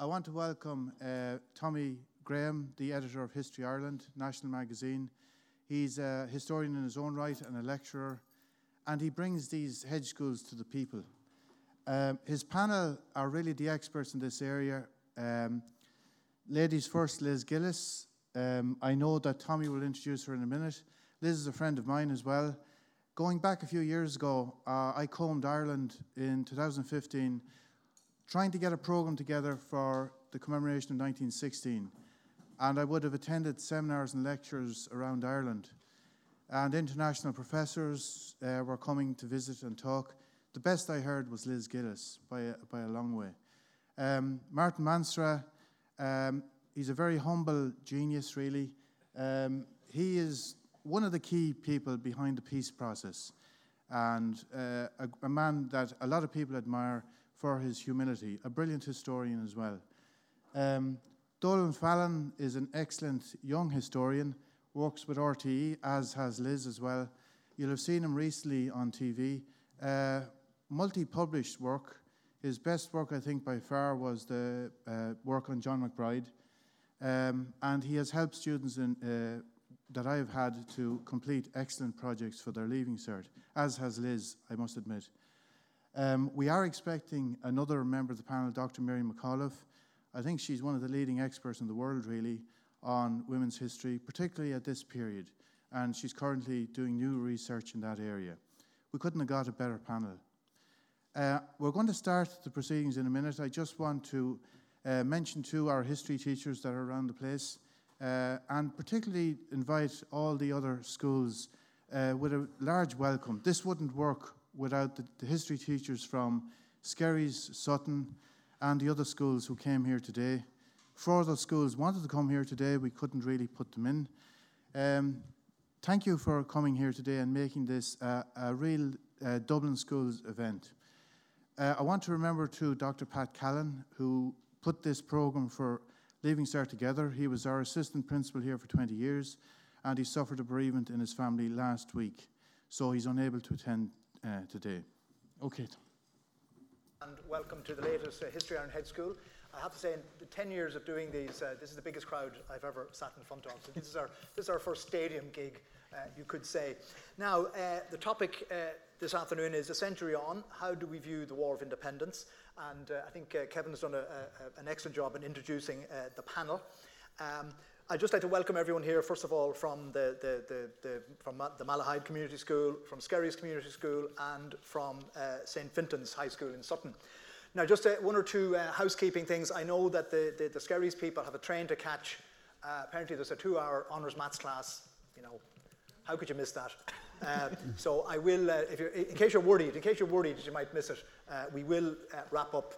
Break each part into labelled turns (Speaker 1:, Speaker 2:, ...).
Speaker 1: I want to welcome uh, Tommy Graham, the editor of History Ireland, national magazine. He's a historian in his own right and a lecturer, and he brings these hedge schools to the people. Um, his panel are really the experts in this area. Um, ladies first, Liz Gillis. Um, I know that Tommy will introduce her in a minute. Liz is a friend of mine as well. Going back a few years ago, uh, I combed Ireland in 2015 trying to get a program together for the commemoration of 1916. And I would have attended seminars and lectures around Ireland. And international professors uh, were coming to visit and talk. The best I heard was Liz Gillis by a, by a long way. Um, Martin Mansergh, um, he's a very humble genius, really. Um, he is one of the key people behind the peace process and uh, a, a man that a lot of people admire for his humility, a brilliant historian as well. Um, Donal Fallon is an excellent young historian, works with RTE, as has Liz as well. You'll have seen him recently on TV. Uh, Multi published work. His best work, I think, by far, was the uh, work on John MacBride. Um, and he has helped students in, uh, that I have had to complete excellent projects for their leaving cert, as has Liz, I must admit. Um, we are expecting another member of the panel, Dr. Mary McAuliffe. I think she's one of the leading experts in the world, really, on women's history, particularly at this period. And she's currently doing new research in that area. We couldn't have got a better panel. Uh, we're going to start the proceedings in a minute. I just want to uh, mention to our history teachers that are around the place, uh, and particularly invite all the other schools uh, with a large welcome. This wouldn't work without the, the history teachers from Skerries, Sutton, and the other schools who came here today. Four other schools wanted to come here today, we couldn't really put them in. Um, thank you for coming here today and making this uh, a real uh, Dublin Schools event. Uh, I want to remember to Dr. Pat Callan, who put this program for Leaving Cert together. He was our assistant principal here for 20 years, and he suffered a bereavement in his family last week, so he's unable to attend uh, today. Okay.
Speaker 2: And welcome to the latest uh, History Ireland Hedge School. I have to say, in the 10 years of doing these, uh, this is the biggest crowd I've ever sat in front of. So this is our, this is our first stadium gig, uh, you could say. Now, uh, the topic uh, this afternoon is a century on, how do we view the War of Independence? And I think Kevin has done a, a, an excellent job in introducing the panel. Um, I'd just like to welcome everyone here, first of all, from the, the, the, the from the Malahide Community School, from Skerries Community School, and from uh, St. Fintan's High School in Sutton. Now, just uh, one or two uh, housekeeping things. I know that the, the, the Skerries people have a train to catch. Uh, apparently, there's a two hour honours maths class. You know, how could you miss that? Uh, so I will, uh, if you're, in case you're worried, in case you're worried that you might miss it, we will wrap up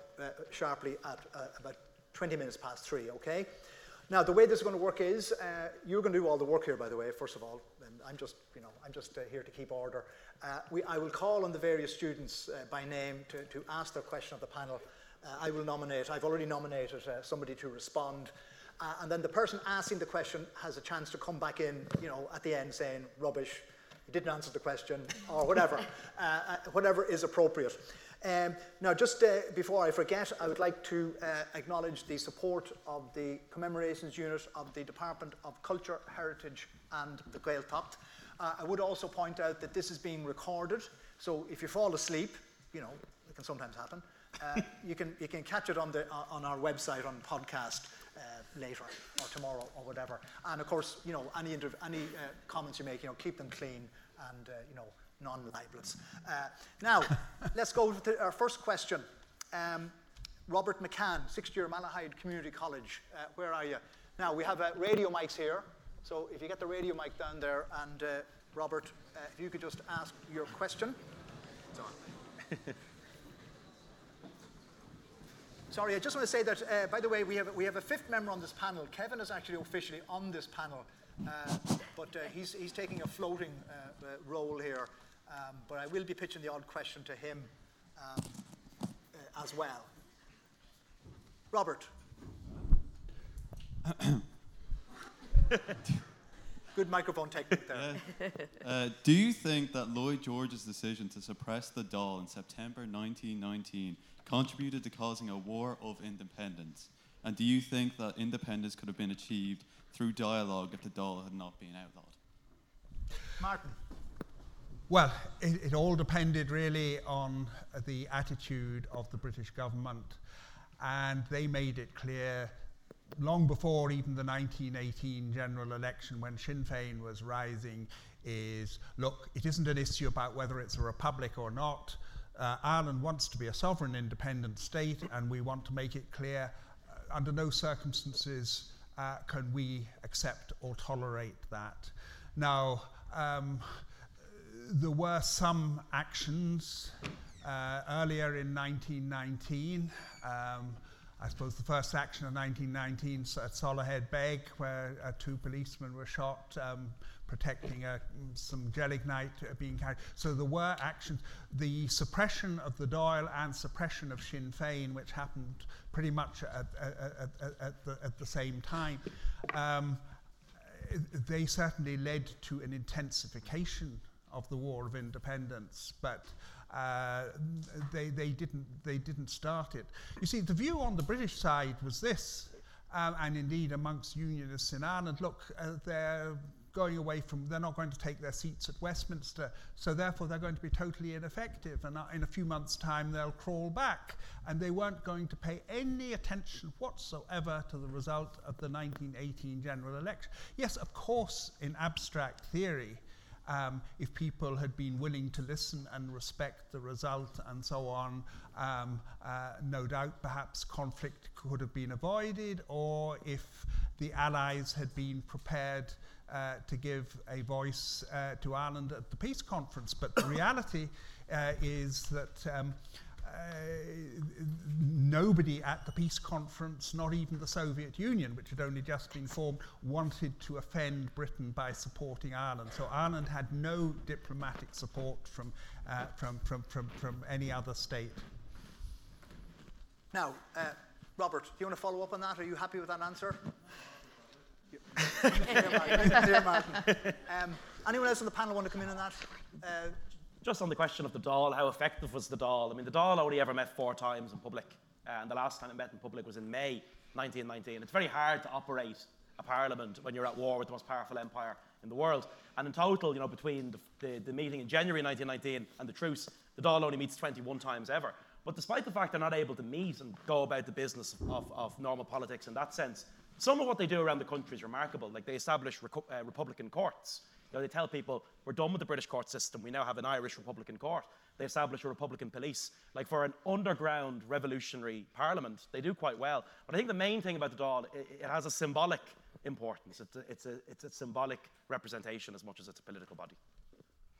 Speaker 2: sharply at about 20 minutes past three, okay? Now, the way this is going to work is uh, you're going to do all the work here, by the way, first of all. And I'm just, you know, I'm just uh, here to keep order. Uh, we, I will call on the various students uh, by name to, to ask their question of the panel. Uh, I will nominate, I've already nominated uh, somebody to respond. and then the person asking the question has a chance to come back in, you know, at the end saying, rubbish, you didn't answer the question, or whatever, whatever is appropriate. Um, now, just uh, before I forget, I would like to uh, acknowledge the support of the commemorations unit of the Department of Culture, Heritage and the Gaeltacht. Uh, I would also point out that this is being recorded, so if you fall asleep, you know, it can sometimes happen, uh, you, can, you can catch it on, the, uh, on our website on podcast uh, later or tomorrow or whatever. And of course, you know, any, any comments you make, you know, keep them clean and, you know, non-libelous. Uh, now, let's go to our first question. Um, Robert McCann, sixth year Malahide Community College. Uh, where are you? Now, we have uh, radio mics here. So if you get the radio mic down there, and uh, Robert, uh, if you could just ask your question. Sorry, I just want to say that, uh, by the way, we have, we have a fifth member on this panel. Kevin is actually officially on this panel, but he's, he's taking a floating role here. Um, but I will be pitching the odd question to him um, uh, as well. Robert. Good microphone technique there.
Speaker 3: Uh, do you think that Lloyd George's decision to suppress the Dáil in September 1919 contributed to causing a war of independence? And do you think that independence could have been achieved through dialogue if the Dáil had not been outlawed?
Speaker 2: Martin.
Speaker 4: Well, it, it, all depended really on the attitude of the British government, and they made it clear long before even the 1918 general election when Sinn Féin was rising is look, it isn't an issue about whether it's a republic or not. Uh, Ireland wants to be a sovereign independent state, and we want to make it clear uh, under no circumstances uh, can we accept or tolerate that. Now, um, there were some actions uh, earlier in 1919. Um, I suppose the first action of 1919 at Soloheadbeg, where uh, two policemen were shot um, protecting uh, some gelignite being carried. So there were actions. The suppression of the Dáil and suppression of Sinn Féin, which happened pretty much at, at, at, at the, the, same time, um, they certainly led to an intensification of the War of Independence. But uh, they, they, didn't, they didn't start it. You see, the view on the British side was this, um, and indeed amongst Unionists in Ireland look, uh, they're going away from, they're not going to take their seats at Westminster, so therefore they're going to be totally ineffective, and uh, in a few months' time they'll crawl back. And they weren't going to pay any attention whatsoever to the result of the 1918 general election. Yes, of course, in abstract theory, um, if people had been willing to listen and respect the result and so on, um, uh, no doubt perhaps conflict could have been avoided, or if the Allies had been prepared uh, to give a voice uh, to Ireland at the peace conference. But the reality uh, is that um, nobody at the peace conference, not even the Soviet Union, which had only just been formed, wanted to offend Britain by supporting Ireland. So Ireland had no diplomatic support from, uh, from, from, from, from any other state.
Speaker 2: Now, uh, Robert, do you want to follow up on that? Are you happy with that answer? um, anyone else on the panel want to come in on that? Uh,
Speaker 5: just on the question of the Dáil, how effective was the Dáil? I mean, the Dáil only ever met four times in public, and the last time it met in public was in May 1919. It's very hard to operate a parliament when you're at war with the most powerful empire in the world. And in total, you know, between the, the, the meeting in January 1919 and the truce, the Dáil only meets 21 times ever. But despite the fact they're not able to meet and go about the business of, of normal politics in that sense, some of what they do around the country is remarkable. Like they establish reco- uh, Republican courts you know, they tell people, we're done with the British court system. We now have an Irish Republican court. They establish a Republican police. Like for an underground revolutionary parliament, they do quite well. But I think the main thing about the Dáil, it, it has a symbolic importance. It's a, it's, a, it's a symbolic representation as much as it's a political body.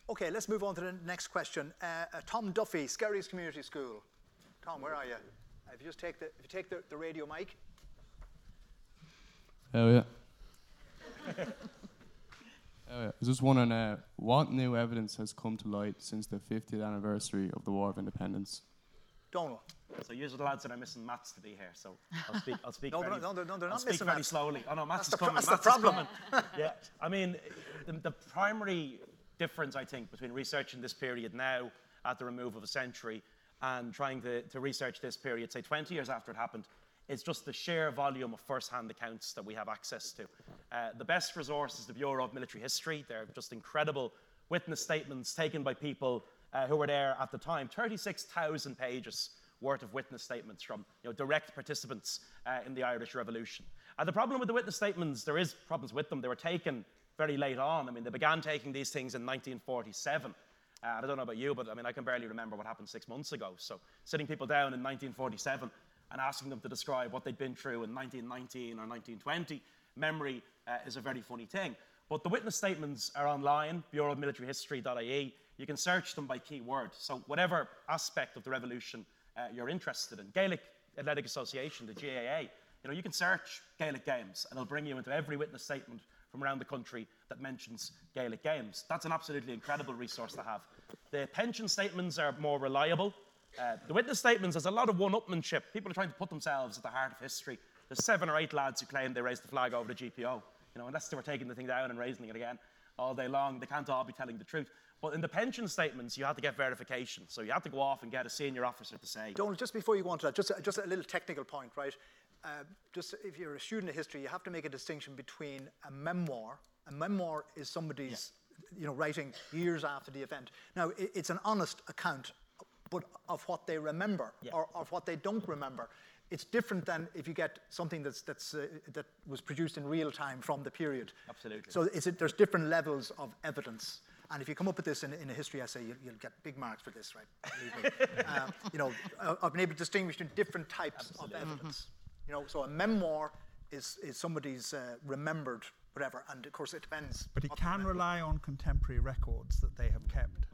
Speaker 2: Okay, let's move on to the next question. Uh, uh, Tom Duffy, Skerries Community School. Tom, where are you? Uh, if you just take the, if you take the, the radio mic.
Speaker 6: Oh, yeah. Uh, I was just wondering, uh, what new evidence has come to light since the 50th anniversary of the War of Independence?
Speaker 2: Donal.
Speaker 5: So you're the lads that are missing Mats to be here, so I'll speak. I'll speak.
Speaker 2: no,
Speaker 5: very,
Speaker 2: no, no, they're not
Speaker 5: I'll speak
Speaker 2: missing
Speaker 5: very
Speaker 2: Mats.
Speaker 5: slowly. Oh no, Mats
Speaker 2: that's
Speaker 5: is coming.
Speaker 2: That's
Speaker 5: Mats
Speaker 2: the problem.
Speaker 5: yeah, I mean, the, the primary difference I think between researching this period now at the remove of a century and trying to, to research this period, say 20 years after it happened, is just the sheer volume of first-hand accounts that we have access to. Uh, the best resource is the Bureau of Military History. They're just incredible witness statements taken by people uh, who were there at the time. 36,000 pages worth of witness statements from you know, direct participants uh, in the Irish Revolution. And the problem with the witness statements, there is problems with them. They were taken very late on. I mean, they began taking these things in 1947. Uh, I don't know about you, but I mean, I can barely remember what happened six months ago. So, sitting people down in 1947 and asking them to describe what they'd been through in 1919 or 1920, memory uh, is a very funny thing. But the witness statements are online, Bureau of Military History.ie. You can search them by keyword. So, whatever aspect of the revolution uh, you're interested in, Gaelic Athletic Association, the GAA, you know, you can search Gaelic games and it'll bring you into every witness statement from around the country that mentions Gaelic games. That's an absolutely incredible resource to have. The pension statements are more reliable. Uh, the witness statements, there's a lot of one-upmanship. People are trying to put themselves at the heart of history. There's seven or eight lads who claim they raised the flag over the GPO. You know, unless they were taking the thing down and raising it again all day long, they can't all be telling the truth. But in the pension statements, you had to get verification. So you had to go off and get a senior officer to say.
Speaker 2: Donal, just before you go on to that, just, just a little technical point, right? uh, just if you're a student of history, you have to make a distinction between a memoir. A memoir is somebody's, you know, writing years after the event. Now, it's an honest account, but of what they remember
Speaker 5: Yeah.
Speaker 2: or of what they don't remember. It's different than if you get something that's, that's, uh, that was produced in real time from the period.
Speaker 5: Absolutely.
Speaker 2: So it's a, there's different levels of evidence. And if you come up with this in, in a history essay, you'll, you'll get big marks for this, right? Believe me. um, you know, I've been able to distinguish between different types of evidence. You know, so a memoir is, is somebody's uh, remembered whatever, and of course it depends.
Speaker 4: But
Speaker 2: he
Speaker 4: can rely on contemporary records that they have kept.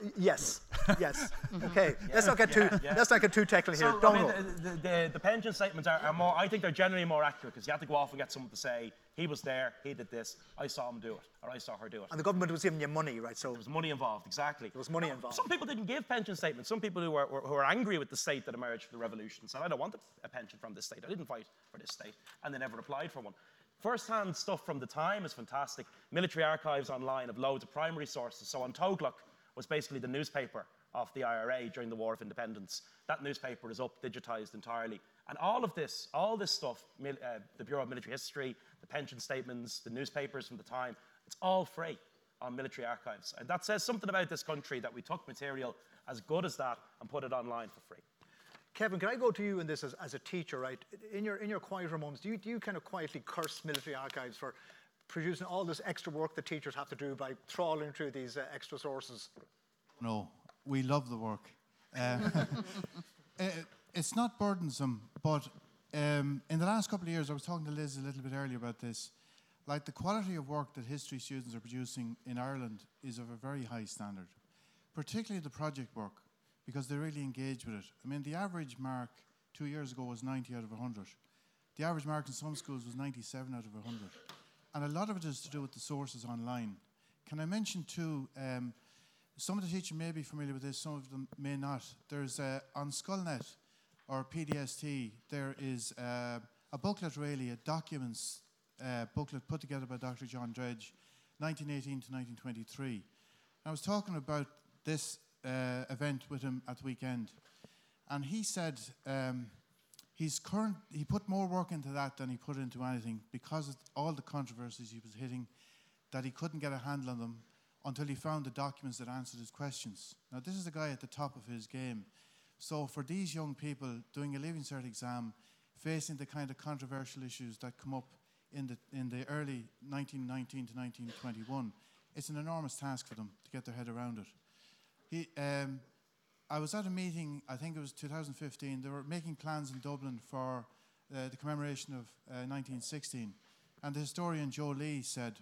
Speaker 2: Y- Yes, yes. Mm-hmm. Okay, let's not get too
Speaker 5: yeah.
Speaker 2: let's not get too technical here.
Speaker 5: So,
Speaker 2: Don't
Speaker 5: I mean, the, the, the, the pension statements are, are more, I think they're generally more accurate because you have to go off and get someone to say, he was there, he did this, I saw him do it, or I saw her do it.
Speaker 2: And the government was giving you money, right? So
Speaker 5: There was money involved, exactly. There
Speaker 2: was money involved.
Speaker 5: Some people didn't give pension statements. Some people who were, were, who were angry with the state that emerged from the revolution said, I don't want a- a pension from this state. I didn't fight for this state. And they never applied for one. First-hand stuff from the time is fantastic. Military archives online have loads of primary sources. So An tÓglach was basically the newspaper of the IRA during the War of Independence. That newspaper is up, digitized entirely. And all of this, all this stuff, uh, the Bureau of Military History, the pension statements, the newspapers from the time, it's all free on military archives. And that says something about this country that we took material as good as that and put it online for free.
Speaker 2: Kevin, can I go to you in this as, as a teacher, right? In your in your quieter moments, do you, do you kind of quietly curse military archives for producing all this extra work that teachers have to do by trawling through these uh, extra sources?
Speaker 1: No, we love the work. Uh, it, it's not burdensome, but um, in the last couple of years, I was talking to Liz a little bit earlier about this. Like the quality of work that history students are producing in Ireland is of a very high standard, particularly the project work, because they really engage with it. I mean, the average mark two years ago was 90 out of 100. The average mark in some schools was 97 out of 100. And a lot of it is to do with the sources online. Can I mention too? Um, some of the teachers may be familiar with this, some of them may not. There's uh, on Scoilnet or PDST, there is uh, a booklet really, a documents uh, booklet put together by Dr. John Dredge, 1918 to 1923. I was talking about this uh, event with him at the weekend, and he said um, he's current. He put more work into that than he put into anything because of all the controversies he was hitting, that he couldn't get a handle on them until he found the documents that answered his questions. Now, this is a guy at the top of his game. So, for these young people doing a Leaving Cert exam, facing the kind of controversial issues that come up in the, in the early 1919 to 1921, it's an enormous task for them to get their head around it. He, um, I was at a meeting, I think it was 2015, they were making plans in Dublin for uh, the commemoration of uh, 1916. And the historian Joe Lee said,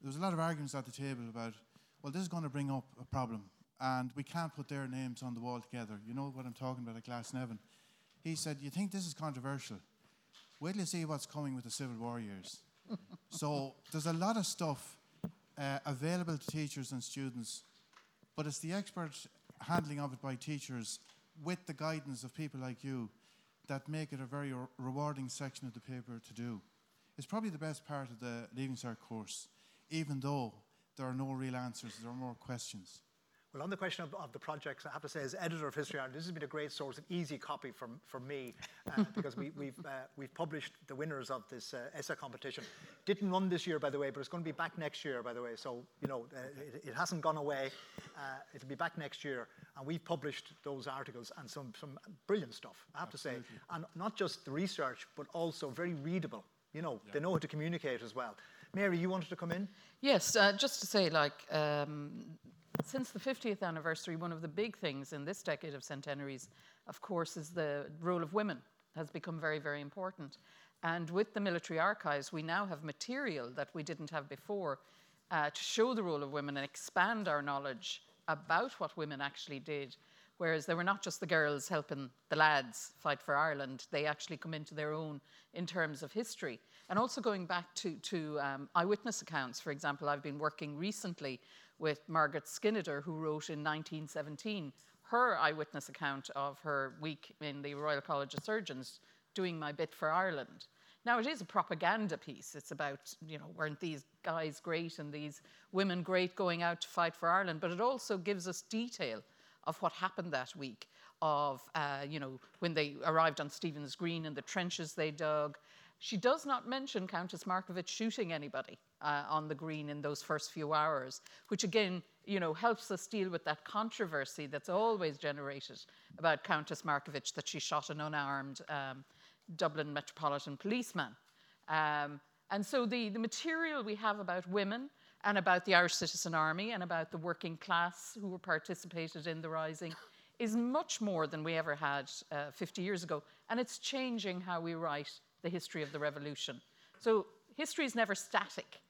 Speaker 1: there was a lot of arguments at the table about, well, this is going to bring up a problem, and we can't put their names on the wall together. You know what I'm talking about at Glasnevin. He said, You think this is controversial? Wait till you see what's coming with the Civil War years. so there's a lot of stuff uh, available to teachers and students, but it's the expert handling of it by teachers with the guidance of people like you that make it a very re- rewarding section of the paper to do. It's probably the best part of the Leaving Cert course, even though there are no real answers, there are more questions.
Speaker 2: Well, on the question of, of the projects, I have to say, as editor of History Ireland, this has been a great source, an easy copy for, for me, uh, because we, we've, uh, we've published the winners of this uh, essay competition. Didn't run this year, by the way, but it's going to be back next year, by the way. So, you know, uh, it, it hasn't gone away. Uh, it'll be back next year. And we've published those articles and some, some brilliant stuff, I have to say. And not just the research, but also very readable. You know, they know how to communicate as well. Mary, you wanted to come in?
Speaker 7: Yes, uh, just to say, like, um, since the 50th anniversary, one of the big things in this decade of centenaries, of course, is the role of women has become very, very important. And with the military archives, we now have material that we didn't have before uh, to show the role of women and expand our knowledge about what women actually did. Whereas they were not just the girls helping the lads fight for Ireland, they actually come into their own in terms of history. And also going back to, to um, eyewitness accounts, for example, I've been working recently with Margaret Skinner, who wrote in 1917 her eyewitness account of her week in the Royal College of Surgeons doing my bit for Ireland. Now, it is a propaganda piece. It's about, you know, weren't these guys great and these women great going out to fight for Ireland? But it also gives us detail of what happened that week, of, uh, you know, when they arrived on Stephen's Green and the trenches they dug. She does not mention Countess Markievicz shooting anybody uh, on the green in those first few hours, which again, you know, helps us deal with that controversy that's always generated about Countess Markievicz that she shot an unarmed um, Dublin Metropolitan policeman. Um, and so the, the material we have about women and about the Irish Citizen Army and about the working class who participated in the rising is much more than we ever had uh, 50 years ago. And it's changing how we write the history of the revolution. So history is never static.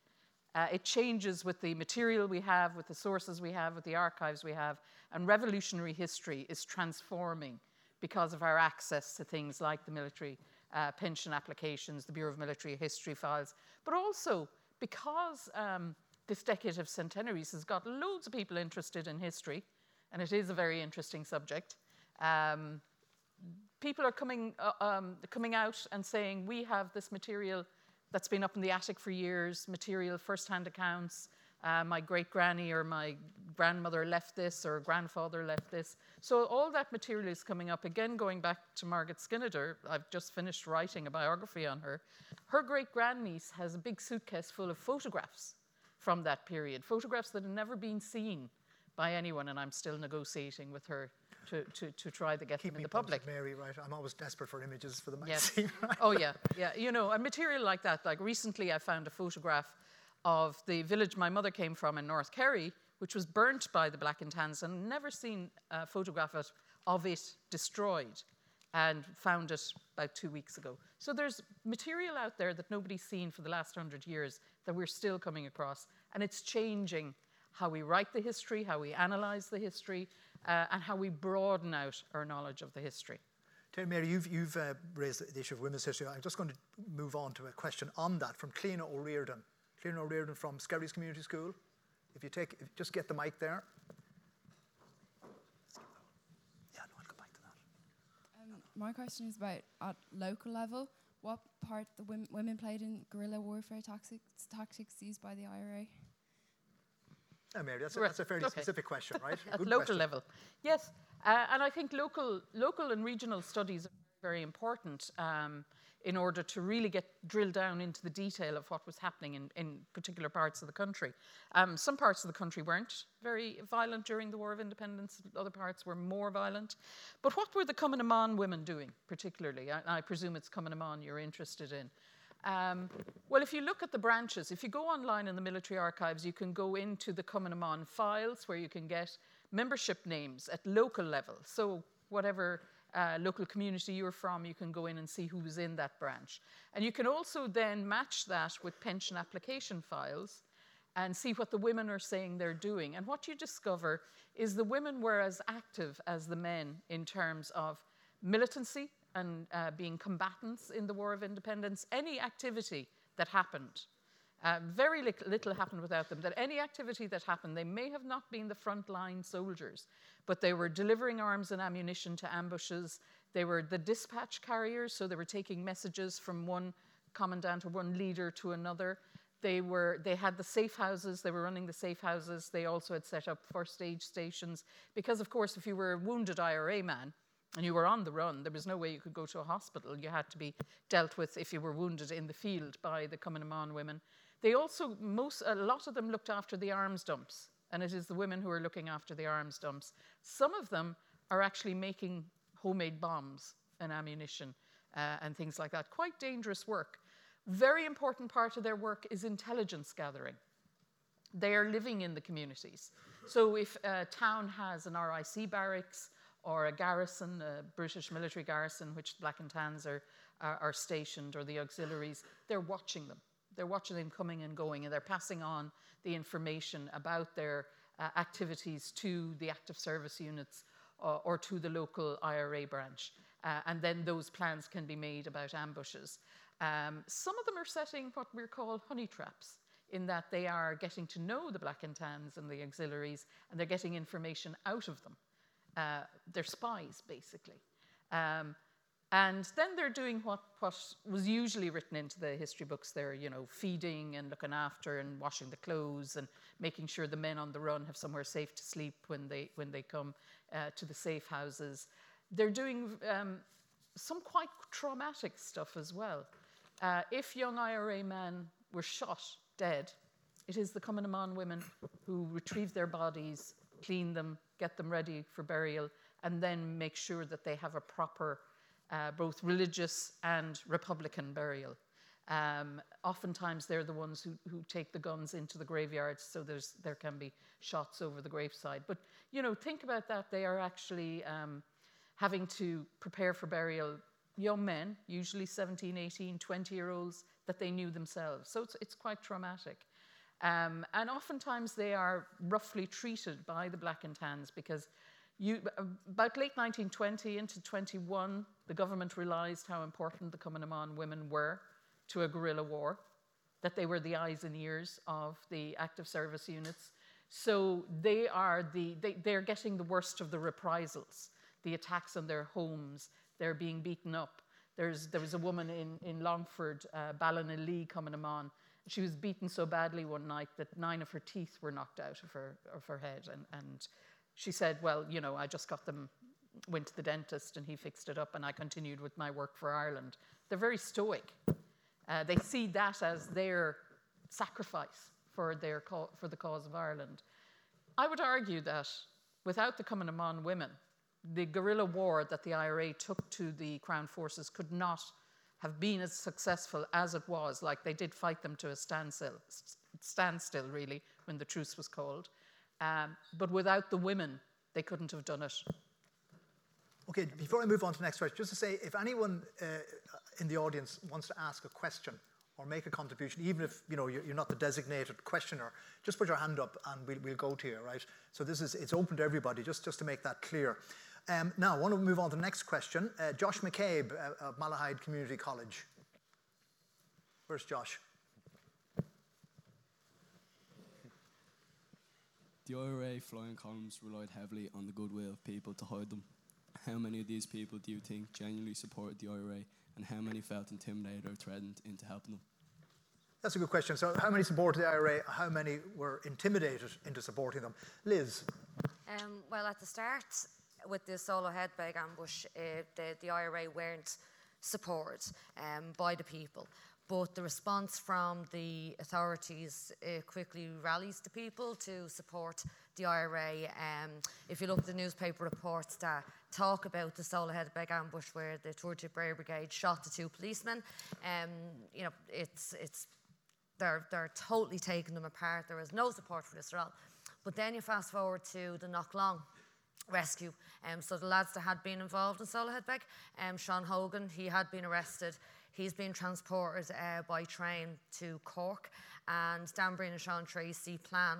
Speaker 7: Uh, it changes with the material we have, with the sources we have, with the archives we have, and revolutionary history is transforming because of our access to things like the military uh, pension applications, the Bureau of Military History files, but also because um, this decade of centenaries has got loads of people interested in history, and it is a very interesting subject. Um, people are coming, uh, um, coming out and saying, we have this material that's been up in the attic for years, material, first-hand accounts, uh, my great granny or my grandmother left this or grandfather left this. So all that material is coming up. Again, going back to Margaret Skinner, I've just finished writing a biography on her. Her great grandniece has a big suitcase full of photographs from that period, photographs that have never been seen by anyone, and I'm still negotiating with her to, to, to try to get
Speaker 2: Keep
Speaker 7: them in the public.
Speaker 2: Mary, right? I'm always desperate for images for the
Speaker 7: Yes.
Speaker 2: magazine.
Speaker 7: oh yeah, yeah. You know, a material like that. Like recently, I found a photograph of the village my mother came from in North Kerry, which was burnt by the Black and Tans, and never seen a photograph of, of it destroyed, and found it about two weeks ago. So there's material out there that nobody's seen for the last hundred years that we're still coming across, and it's changing how we write the history, how we analyze the history, uh, and how we broaden out our knowledge of the history.
Speaker 2: Terry Mary, you've, you've uh, raised the issue of women's history. I'm just going to move on to a question on that from Cleena O'Reardon. Cleena O'Reardon from Skerries Community School. If you take, if, just get the mic there. Yeah, no, I'll come back to that.
Speaker 8: Um, my question is about at local level, what part the women, women played in guerrilla warfare tactics, tactics used by the IRA?
Speaker 2: Oh, Mary, that's a, that's a fairly
Speaker 7: okay.
Speaker 2: specific question, right?
Speaker 7: local
Speaker 2: question.
Speaker 7: level. Yes, uh, and I think local, local and regional studies are very important um, in order to really get drilled down into the detail of what was happening in, in particular parts of the country. Um, some parts of the country weren't very violent during the War of Independence, other parts were more violent. But what were the Cumann women doing, particularly? I, I presume it's Cumann you're interested in. Um, well, if you look at the branches, if you go online in the military archives, you can go into the Cumann files where you can get membership names at local level. So, whatever uh, local community you're from, you can go in and see who was in that branch. And you can also then match that with pension application files and see what the women are saying they're doing. And what you discover is the women were as active as the men in terms of militancy and uh, being combatants in the War of Independence. Any activity that happened, uh, very li- little happened without them. That any activity that happened, they may have not been the frontline soldiers, but they were delivering arms and ammunition to ambushes. They were the dispatch carriers, so they were taking messages from one commandant or one leader to another. They were they had the safe houses. They were running the safe houses. They also had set up first aid stations because, of course, if you were a wounded IRA man and you were on the run, there was no way you could go to a hospital. You had to be dealt with if you were wounded in the field by the Cumann women. They also most a lot of them looked after the arms dumps, and it is the women who are looking after the arms dumps. Some of them are actually making homemade bombs and ammunition uh, and things like that. Quite dangerous work. Very important part of their work is intelligence gathering. They are living in the communities. So if a town has an RIC barracks or a garrison, a British military garrison, which the Black and Tans are, are, are stationed, or the auxiliaries, they're watching them. They're watching them coming and going, and they're passing on the information about their uh, activities to the active service units uh, or to the local IRA branch. Uh, and then those plans can be made about ambushes. Um, some of them are setting what we call honey traps, in that they are getting to know the Black and Tans and the auxiliaries, and they're getting information out of them. Uh, they're spies, basically. Um, and then they're doing what, what was usually written into the history books. They're, you know, feeding and looking after and washing the clothes and making sure the men on the run have somewhere safe to sleep when they, when they come uh, to the safe houses. they're doing um, some quite traumatic stuff as well. Uh, if young IRA men were shot dead, it is the Cumann women who retrieve their bodies, clean them, get them ready for burial, and then make sure that they have a proper, uh, both religious and Republican burial. Um, oftentimes, they're the ones who, who take the guns into the graveyards, so there's, there can be shots over the graveside. But, you know, think about that. They are actually um, having to prepare for burial young men, usually 17, 18, 20 year olds, that they knew themselves. So it's, it's quite traumatic. Um, and oftentimes they are roughly treated by the black and tans because you, about late 1920 into 21, the government realized how important the Cumann women were to a guerrilla war, that they were the eyes and ears of the active service units. So they are the, they, they're getting the worst of the reprisals, the attacks on their homes, they're being beaten up. There's, there was a woman in, in Longford, uh, Ballinalee, coming on. She was beaten so badly one night that nine of her teeth were knocked out of her, of her head. And, and she said, Well, you know, I just got them, went to the dentist and he fixed it up, and I continued with my work for Ireland. They're very stoic. Uh, they see that as their sacrifice for, their co- for the cause of Ireland. I would argue that without the Cumann na mBan women, the guerrilla war that the IRA took to the Crown forces could not have been as successful as it was. Like they did fight them to a standstill, standstill really, when the truce was called. Um, but without the women, they couldn't have done it.
Speaker 2: Okay, before I move on to the next question, just to say if anyone uh, in the audience wants to ask a question or make a contribution, even if you know you're not the designated questioner, just put your hand up and we'll, we'll go to you, right? So this is it's open to everybody, just just to make that clear. Um, now, I want to move on to the next question. Uh, Josh McCabe uh, of Malahide Community College. Where's Josh?
Speaker 9: The IRA flying columns relied heavily on the goodwill of people to hide them. How many of these people do you think genuinely supported the IRA, and how many felt intimidated or threatened into helping them?
Speaker 2: That's a good question. So, how many supported the IRA? How many were intimidated into supporting them? Liz?
Speaker 10: Um, well, at the start, with the Soloheadbeg ambush, uh, the, the IRA weren't supported um, by the people. But the response from the authorities uh, quickly rallies the people to support the IRA. Um, if you look at the newspaper reports that talk about the Soloheadbeg ambush where the Tipperary Brigade shot the two policemen, um, you know, it's, it's, they're, they're totally taking them apart. There is no support for this at all. But then you fast forward to the Knocklong rescue. Um, so the lads that had been involved in Soloheadbeg, um, Sean Hogan, he had been arrested. He's been transported uh, by train to Cork, and Dan Breen and Sean Treacy plan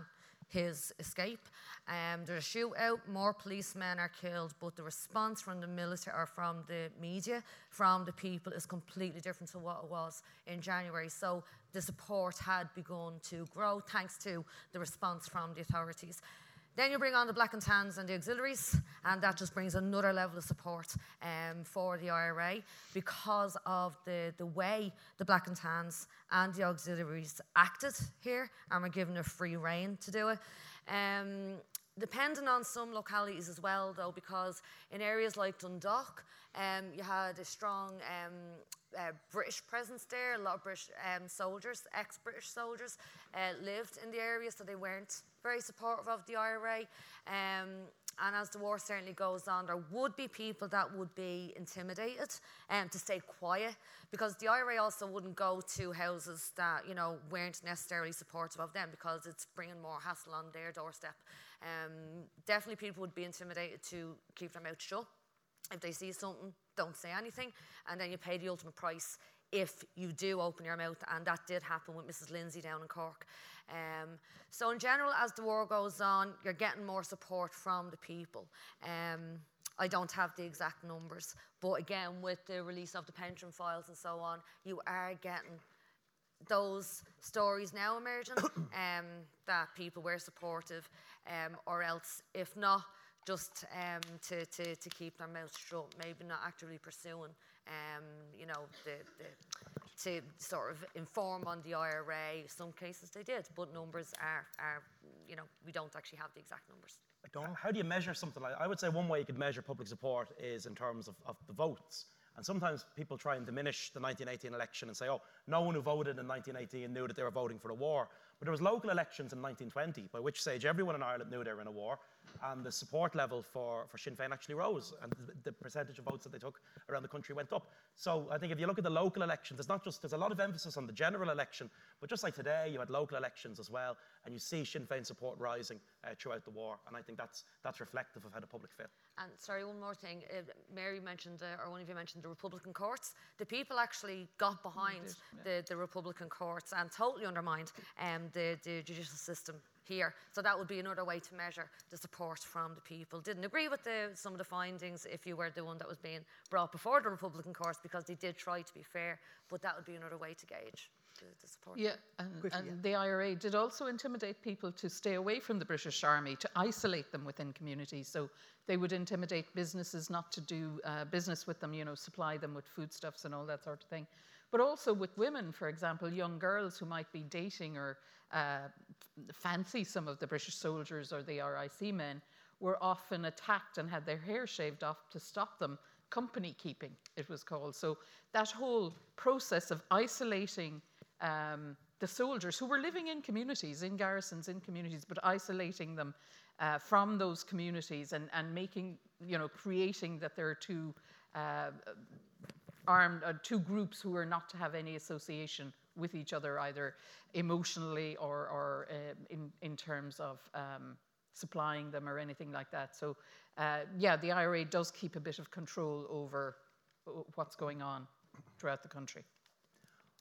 Speaker 10: his escape. Um, there's a shootout, more policemen are killed, but the response from the military or from the media, from the people, is completely different to what it was in January. So the support had begun to grow thanks to the response from the authorities. Then you bring on the black and tans and the auxiliaries, and that just brings another level of support um, for the IRA because of the, the way the black and tans and the auxiliaries acted here and were given a free reign to do it. Um, depending on some localities as well, though, because in areas like Dundalk, um, you had a strong um, uh, British presence there. A lot of British um, soldiers, ex-British soldiers, uh, lived in the area, so they weren't very supportive of the IRA. Um, and as the war certainly goes on, there would be people that would be intimidated um, to stay quiet because the IRA also wouldn't go to houses that you know weren't necessarily supportive of them because it's bringing more hassle on their doorstep. Um, definitely, people would be intimidated to keep their mouth shut. If they see something, don't say anything, and then you pay the ultimate price if you do open your mouth, and that did happen with Mrs. Lindsay down in Cork. Um, so, in general, as the war goes on, you're getting more support from the people. Um, I don't have the exact numbers, but again, with the release of the pension files and so on, you are getting those stories now emerging um, that people were supportive, um, or else, if not, just um, to, to, to keep their mouths shut, maybe not actively pursuing, um, you know, the, the, to sort of inform on the IRA. Some cases they did, but numbers are, are you know, we don't actually have the exact numbers.
Speaker 5: How do you measure something like that? I would say one way you could measure public support is in terms of, of the votes. And sometimes people try and diminish the 1918 election and say, oh, no one who voted in 1918 knew that they were voting for a war. But there was local elections in 1920, by which stage everyone in Ireland knew they were in a war, and the support level for, for Sinn Féin actually rose, and the, the percentage of votes that they took around the country went up. So I think if you look at the local elections, there's not just there's a lot of emphasis on the general election, but just like today, you had local elections as well, and you see Sinn Féin support rising uh, throughout the war, and I think that's that's reflective of how the public feel.
Speaker 10: And sorry, one more thing. Uh, Mary mentioned, uh, or one of you mentioned the Republican courts. The people actually got behind the, the Republican courts and totally undermined um, the, the judicial system here. So that would be another way to measure the support from the people. Didn't agree with the, some of the findings if you were the one that was being brought before the Republican courts because they did try to be fair, but that would be another way to gauge the, the support.
Speaker 7: Yeah, and,
Speaker 2: Quickly,
Speaker 7: and
Speaker 2: yeah.
Speaker 7: the IRA did also intimidate people to stay away from the British Army, to isolate them within communities. So they would intimidate businesses not to do uh, business with them, you know, supply them with foodstuffs and all that sort of thing. But also with women, for example, young girls who might be dating or uh, fancy some of the British soldiers or the RIC men were often attacked and had their hair shaved off to stop them. Company keeping, it was called. So that whole process of isolating um, the soldiers who were living in communities, in garrisons, in communities, but isolating them uh, from those communities and, and making, you know, creating that there are two uh, armed, uh, two groups who are not to have any association with each other, either emotionally or, or uh, in, in terms of um, supplying them or anything like that. So, uh, yeah, the IRA does keep a bit of control over uh, what's going on throughout the country.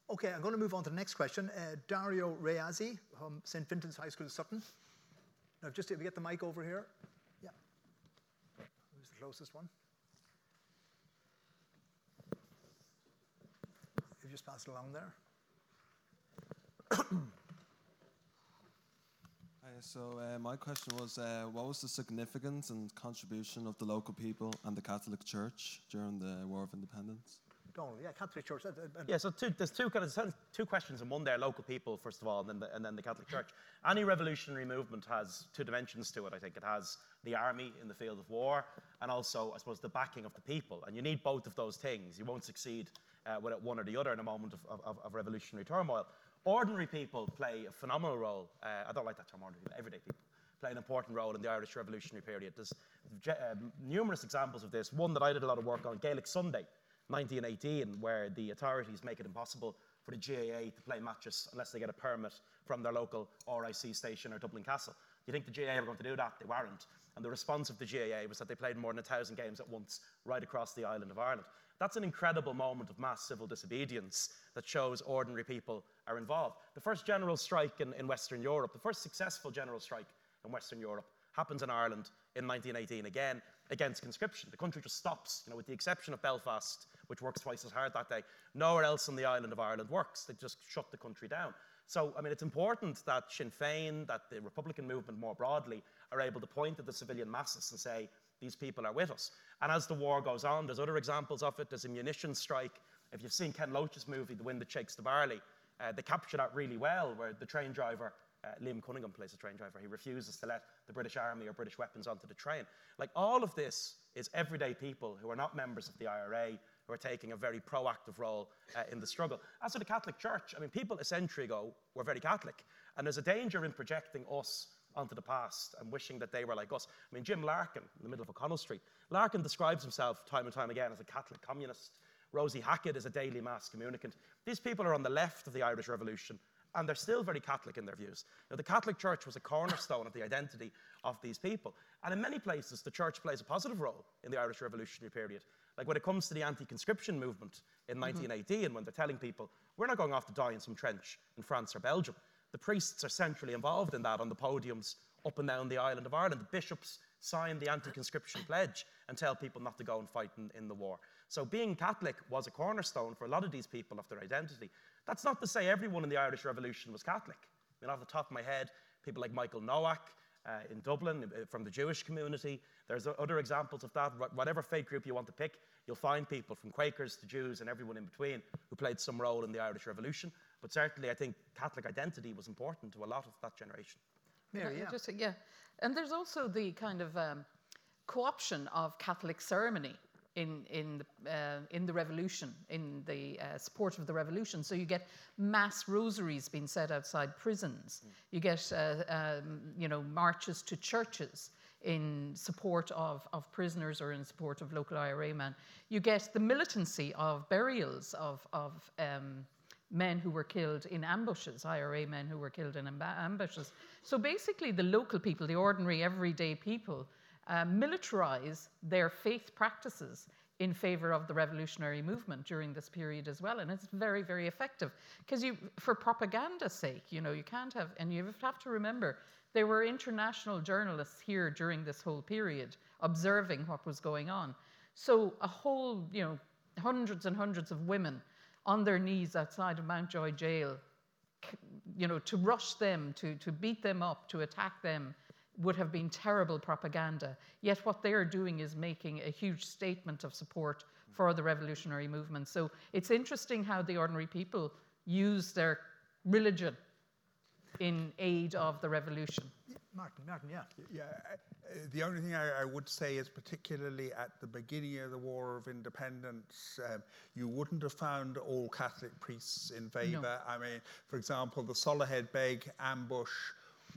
Speaker 2: Okay, I'm going to move on to the next question. Uh, Dario Reazzi from St. Fintan's High School, Sutton. Now, just if we get the mic over here. Yeah. Who's the closest one? If you just pass it along there.
Speaker 11: Hi, so uh, my question was, uh, what was the significance and contribution of the local people and the Catholic Church during the War of Independence?
Speaker 2: Donal, yeah, Catholic Church. uh, uh, uh,
Speaker 5: Yeah, so two, there's two kind of there's two questions in one there. Local people, first of all, and then the, and then the Catholic Church. Any revolutionary movement has two dimensions to it. I think it has the army in the field of war, and also, I suppose, the backing of the people. And you need both of those things. You won't succeed uh, with one or the other in a moment of, of, of revolutionary turmoil. Ordinary people play a phenomenal role. Uh, I don't like that term, ordinary people. Everyday people play an important role in the Irish revolutionary period. There's uh, numerous examples of this. One that I did a lot of work on, Gaelic Sunday. 1918, where the authorities make it impossible for the GAA to play matches unless they get a permit from their local RIC station or Dublin Castle. Do you think the GAA were going to do that? They weren't. And the response of the GAA was that they played more than a thousand games at once right across the island of Ireland. That's an incredible moment of mass civil disobedience that shows ordinary people are involved. The first general strike in, in Western Europe, the first successful general strike in Western Europe, happens in Ireland in 1918 again against conscription. The country just stops, you know, with the exception of Belfast, which works twice as hard that day. Nowhere else on the island of Ireland works. They just shut the country down. So, I mean, it's important that Sinn Féin, that the Republican movement more broadly, are able to point at the civilian masses and say, these people are with us. And as the war goes on, there's other examples of it. There's a munitions strike. If you've seen Ken Loach's movie, The Wind That Shakes the Barley, uh, they capture that really well, where the train driver uh, Liam Cunningham plays a train driver. He refuses to let the British Army or British weapons onto the train. Like all of this is everyday people who are not members of the IRA who are taking a very proactive role uh, in the struggle. As for the Catholic Church, I mean, people a century ago were very Catholic, and there's a danger in projecting us onto the past and wishing that they were like us. I mean, Jim Larkin, in the middle of O'Connell Street, Larkin describes himself time and time again as a Catholic communist. Rosie Hackett is a daily mass communicant. These people are on the left of the Irish Revolution, and they're still very Catholic in their views. You know, the Catholic Church was a cornerstone of the identity of these people. And in many places, the church plays a positive role in the Irish Revolutionary period. Like when it comes to the anti conscription movement in mm-hmm. 1918, when they're telling people, we're not going off to die in some trench in France or Belgium. The priests are centrally involved in that on the podiums up and down the island of Ireland. The bishops sign the anti conscription pledge and tell people not to go and fight in, in the war. So being Catholic was a cornerstone for a lot of these people of their identity. That's not to say everyone in the Irish Revolution was Catholic. I mean, off the top of my head, people like Michael Noyk uh, in Dublin uh, from the Jewish community. There's other examples of that. Whatever faith group you want to pick, you'll find people from Quakers to Jews and everyone in between who played some role in the Irish Revolution. But certainly, I think Catholic identity was important to a lot of that generation.
Speaker 2: Mary, yeah.
Speaker 7: Just, yeah. And there's also the kind of um, co-option of Catholic ceremony in, in, the, uh, in the revolution, in the uh, support of the revolution. So you get mass rosaries being said outside prisons. Mm. You get, uh, um, you know, marches to churches in support of, of prisoners or in support of local IRA men. You get the militancy of burials of, of um, men who were killed in ambushes, IRA men who were killed in ambushes. So basically, the local people, the ordinary, everyday people, uh, militarize their faith practices in favor of the revolutionary movement during this period as well. And it's very, very effective because you, for propaganda's sake, you know, you can't have, and you have to remember, there were international journalists here during this whole period observing what was going on. So a whole, you know, hundreds and hundreds of women on their knees outside of Mountjoy jail, you know, to rush them, to, to beat them up, to attack them, would have been terrible propaganda. Yet what they are doing is making a huge statement of support for the revolutionary movement. So it's interesting how the ordinary people use their religion in aid of the revolution.
Speaker 2: Martin, Martin, yeah.
Speaker 4: Yeah, uh, the only thing I, I, would say is particularly at the beginning of the War of Independence, um, you wouldn't have found all Catholic priests in favour. No. I mean, for example, the Soloheadbeg ambush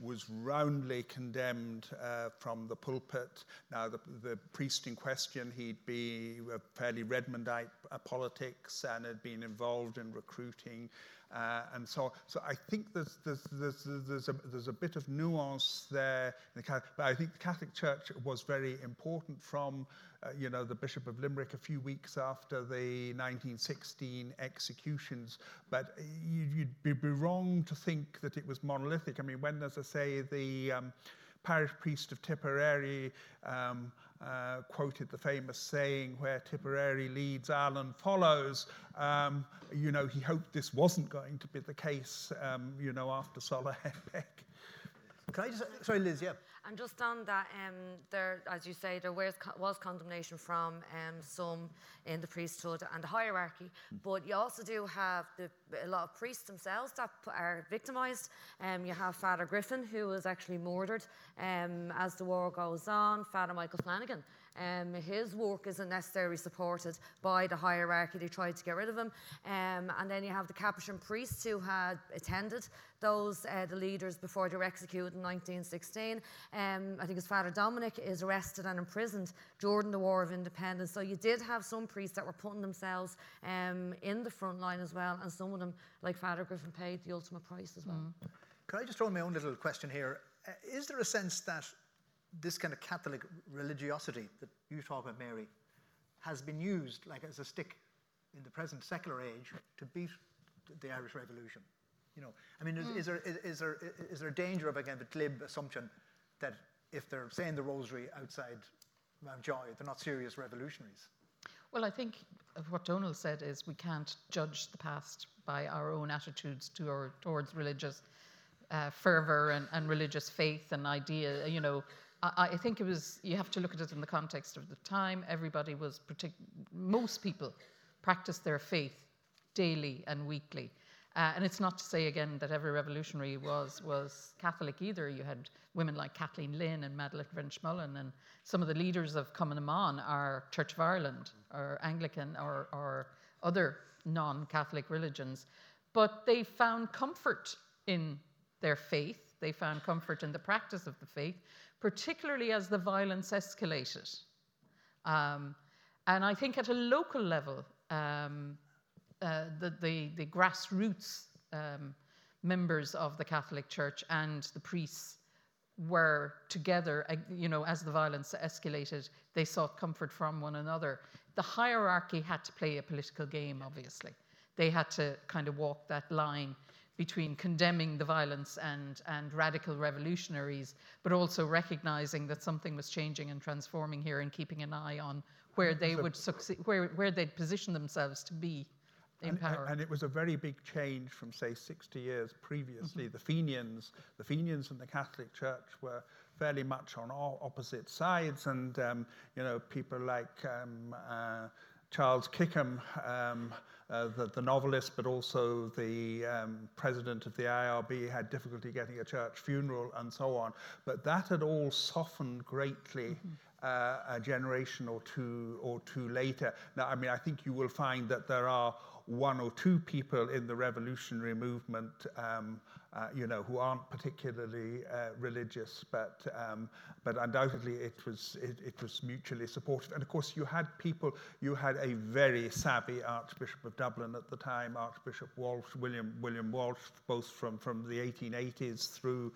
Speaker 4: was roundly condemned uh, from the pulpit. Now, the, the, priest in question, he'd be a fairly Redmondite uh, politics and had been involved in recruiting uh, and so, so I think there's, there's, there's, there's, a, there's a bit of nuance there. The but I think the Catholic Church was very important from, uh, you know, the Bishop of Limerick a few weeks after the 1916 executions. But you'd be wrong to think that it was monolithic. I mean, when, as I say, the um, parish priest of Tipperary um, uh, quoted the famous saying, where Tipperary leads, Ireland follows. Um, you know, he hoped this wasn't going to be the case, um, you know, after Beg.
Speaker 2: Can I just, sorry, Liz, yeah.
Speaker 10: And just on that, um, there, as you say, there was, was condemnation from um, some in the priesthood and the hierarchy, but you also do have the, a lot of priests themselves that are victimised. Um, you have Father Griffin, who was actually murdered um, as the war goes on, Father Michael Flanagan. Um, his work isn't necessarily supported by the hierarchy. They tried to get rid of him. Um, and then you have the Capuchin priests who had attended those, uh, the leaders, before they were executed in 1916. Um, I think his father Dominic is arrested and imprisoned during the War of Independence. So you did have some priests that were putting themselves um, in the front line as well, and some of them, like Father Griffin, paid the ultimate price as well. Mm.
Speaker 2: Could I just throw in my own little question here? Uh, is there a sense that this kind of Catholic religiosity that you talk about, Mary, has been used like as a stick in the present secular age to beat the Irish Revolution. You know, I mean, is, mm. is, there, is, is, there, is there a danger of a kind of a glib assumption that if they're saying the rosary outside Mountjoy, they're not serious revolutionaries?
Speaker 7: Well, I think what Donal said is we can't judge the past by our own attitudes to or, towards religious uh, fervor and, and religious faith and idea. You know, I, I, think it was, you have to look at it in the context of the time. Everybody was, partic- most people practiced their faith daily and weekly. Uh, and it's not to say again that every revolutionary was was Catholic either. You had women like Kathleen Lynn and Madeleine French-Mullen, and some of the leaders of Cumann na mBan are Church of Ireland or Anglican or, or other non-Catholic religions. But they found comfort in their faith. They found comfort in the practice of the faith particularly as the violence escalated. Um, and I think at a local level, um, uh, the, the, the, grassroots um, members of the Catholic Church and the priests were together, uh, you know, as the violence escalated, they sought comfort from one another. The hierarchy had to play a political game, obviously. They had to kind of walk that line between condemning the violence and, and radical revolutionaries, but also recognizing that something was changing and transforming here and keeping an eye on where they would succeed, where, where they'd position themselves to be in
Speaker 4: and,
Speaker 7: power.
Speaker 4: And it was a very big change from, say, 60 years previously. Mm-hmm. The Fenians, the Fenians and the Catholic Church were fairly much on opposite sides, and um, you know, people like um, uh, Charles Kickham um, uh, the, the, novelist, but also the um, president of the IRB had difficulty getting a church funeral and so on. But that had all softened greatly. Mm-hmm. Uh, a generation or two or two later. Now, I mean, I think you will find that there are one or two people in the revolutionary movement um, uh, you know, who aren't particularly uh, religious, but um, but undoubtedly it was it, it, was mutually supportive. And of course, you had people. You had a very savvy Archbishop of Dublin at the time, Archbishop Walsh, William William Walsh, both from from the 1880s through.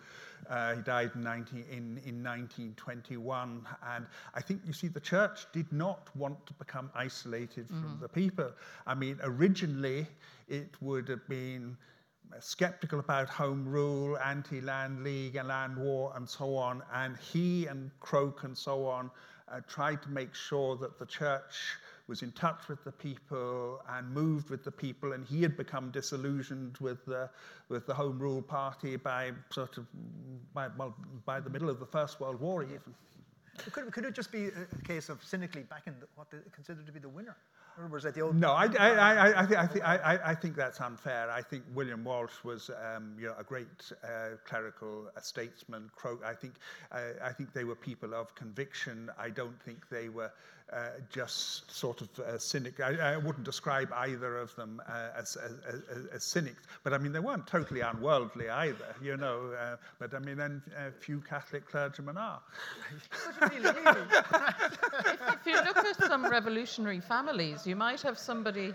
Speaker 4: Uh, he died in, 19, in, in 1921, and I think you see the church did not want to become isolated from mm-hmm. the people. I mean, originally it would have been skeptical about home rule, anti-land league and land war and so on. And he and Croke and so on uh, tried to make sure that the church was in touch with the people and moved with the people. And he had become disillusioned with the, with the home rule party by sort of by, well, by the middle of the First World War even.
Speaker 2: Could, could it just be a case of cynically backing the, what they considered to be the winner? Or was that the old?
Speaker 4: No, I, I, I, I, th- I, th- I, I think that's unfair. I think William Walsh was, um, you know, a great uh, clerical a statesman. I think, uh, I think they were people of conviction. I don't think they were uh, just sort of uh, cynic. I, I, wouldn't describe either of them uh, as, as, as, as, cynics, but I mean, they weren't totally unworldly either, you know. Uh, but I mean, then a few Catholic clergymen are.
Speaker 7: if, if you look at some revolutionary families, you might have somebody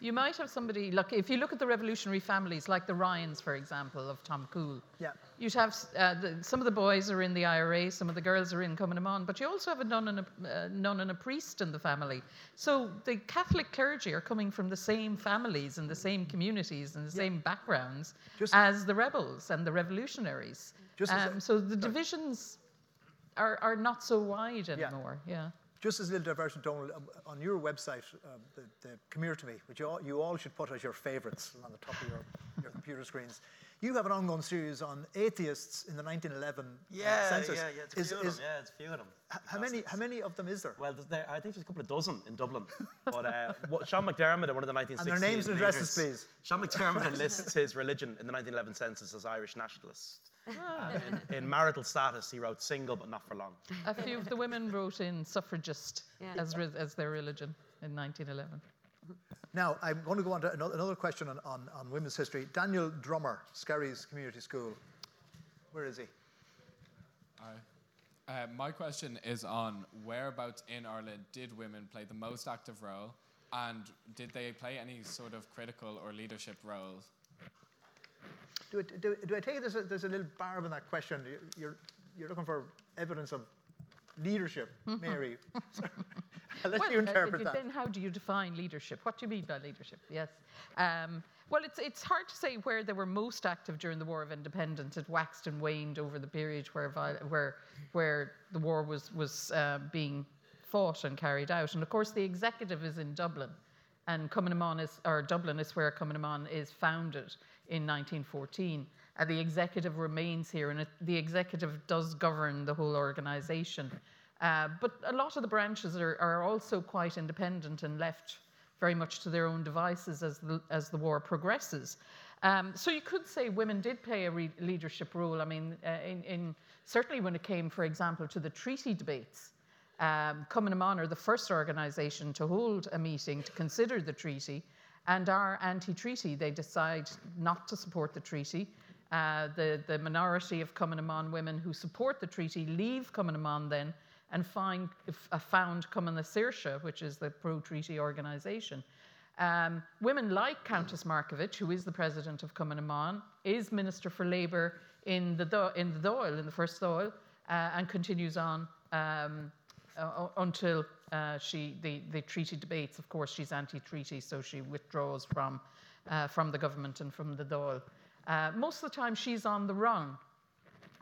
Speaker 7: you might have somebody, like if you look at the revolutionary families, like the Ryans, for example, of Tomcoole,
Speaker 2: yeah.
Speaker 7: you'd have uh, the, some of the boys are in the IRA, some of the girls are in Cumann but you also have a nun, and a uh, nun and a priest in the family. So the Catholic clergy are coming from the same families and the same communities and the yeah. same backgrounds just as the rebels and the revolutionaries. Um, so the divisions are, are not so wide anymore. yeah. yeah.
Speaker 2: Just as a little diversion, Donal, um, on your website, uh, the, the Come Here to Me, which you all, you all should put as your favourites on the top of your, your computer screens, you have an ongoing series on atheists in the 1911 uh,
Speaker 5: yeah,
Speaker 2: census.
Speaker 5: Yeah, yeah, it's a few of them. Yeah, it's a few of them.
Speaker 2: How many, how many of them is there?
Speaker 5: Well, there, I think there's a couple of dozen in Dublin. but uh, what, Sean McDermott, one of the 1960s.
Speaker 2: And their names and addresses, please.
Speaker 5: Sean McDermott lists his religion in the 1911 census as Irish nationalist. Ah. in, in, marital status, he wrote single, but not for long.
Speaker 7: A few of the women wrote in suffragist yeah. as, as their religion in 1911.
Speaker 2: Now, I'm going to go on to another, another question on, on, on, women's history. Daniel Drummer, Skerries Community School. Where is he?
Speaker 12: Hi. Uh, my question is on whereabouts in Ireland did women play the most active role, and did they play any sort of critical or leadership roles?
Speaker 2: Do, it, do, do I take it there's a, there's a little barb in that question? You're, you're looking for evidence of leadership, Mary. I'll let
Speaker 7: well,
Speaker 2: you interpret uh,
Speaker 7: that. Then how do you define leadership? What do you mean by leadership? Yes. Um, well, it's, it's hard to say where they were most active during the War of Independence. It waxed and waned over the period where, where, where the war was, was uh, being fought and carried out. And of course, the executive is in Dublin, and Cumann is, or Dublin is where Cumann is founded in 1914. And the executive remains here, and it, the executive does govern the whole organisation. Uh, but a lot of the branches are, are, also quite independent and left very much to their own devices as the, as the war progresses. Um, so you could say women did play a re- leadership role. I mean, uh, in, in, certainly when it came, for example, to the treaty debates. Um, Cumann are the first organisation to hold a meeting to consider the treaty and are anti-treaty. They decide not to support the treaty. Uh, the, the minority of Cumann women who support the treaty leave Cumann then and find, uh, found Cumann Saoirse, which is the pro-treaty organisation. Um, women like Countess Markievicz, who is the president of Cumann is Minister for Labour in the, in the Dáil, in the first Dáil, uh, and continues on um, uh, until uh, she, the, the treaty debates. Of course, she's anti-treaty, so she withdraws from, uh, from the government and from the Dáil. Uh, most of the time, she's on the run.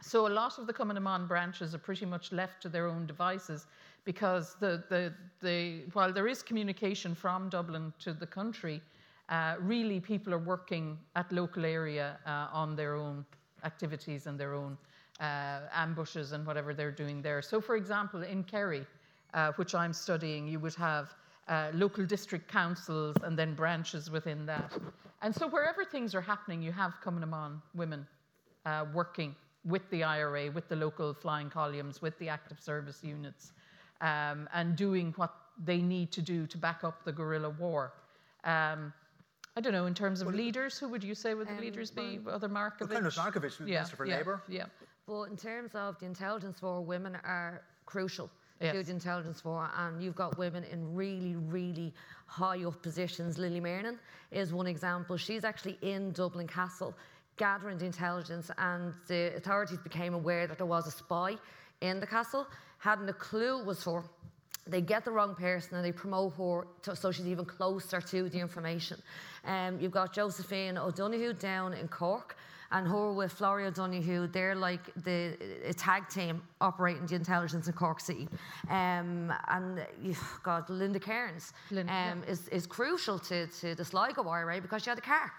Speaker 7: So a lot of the Cumann branches are pretty much left to their own devices because the, the, the, while there is communication from Dublin to the country, uh, really people are working at local area uh, on their own activities and their own uh, ambushes and whatever they're doing there. So, for example, in Kerry, uh, which I'm studying, you would have uh, local district councils, and then branches within that. And so wherever things are happening, you have Cumann women uh, working with the IRA, with the local flying columns, with the active service units, um, and doing what they need to do to back up the guerrilla war. Um, I don't know, in terms of leaders, who would you say would the
Speaker 10: Um,
Speaker 7: leaders be? Well, Other Markievicz?
Speaker 2: Well, Colonel Markievicz, Minister for
Speaker 7: yeah,
Speaker 2: Labour.
Speaker 7: Yeah.
Speaker 10: But in terms of the intelligence war, women are crucial
Speaker 7: Yes.
Speaker 10: intelligence war, and you've got women in really, really high up positions. Lily Mernin is one example. She's actually in Dublin Castle gathering the intelligence, and the authorities became aware that there was a spy in the castle, hadn't a clue was her. They get the wrong person and they promote her to, so she's even closer to the information. Um, you've got Josephine O'Donoghue down in Cork, and her with Florrie O'Donoghue, they're like the a tag team operating the intelligence in Cork City. Um, and God, Linda Kearns
Speaker 7: Linda,
Speaker 10: um, is, is crucial to, to the Sligo IRA because she had a car.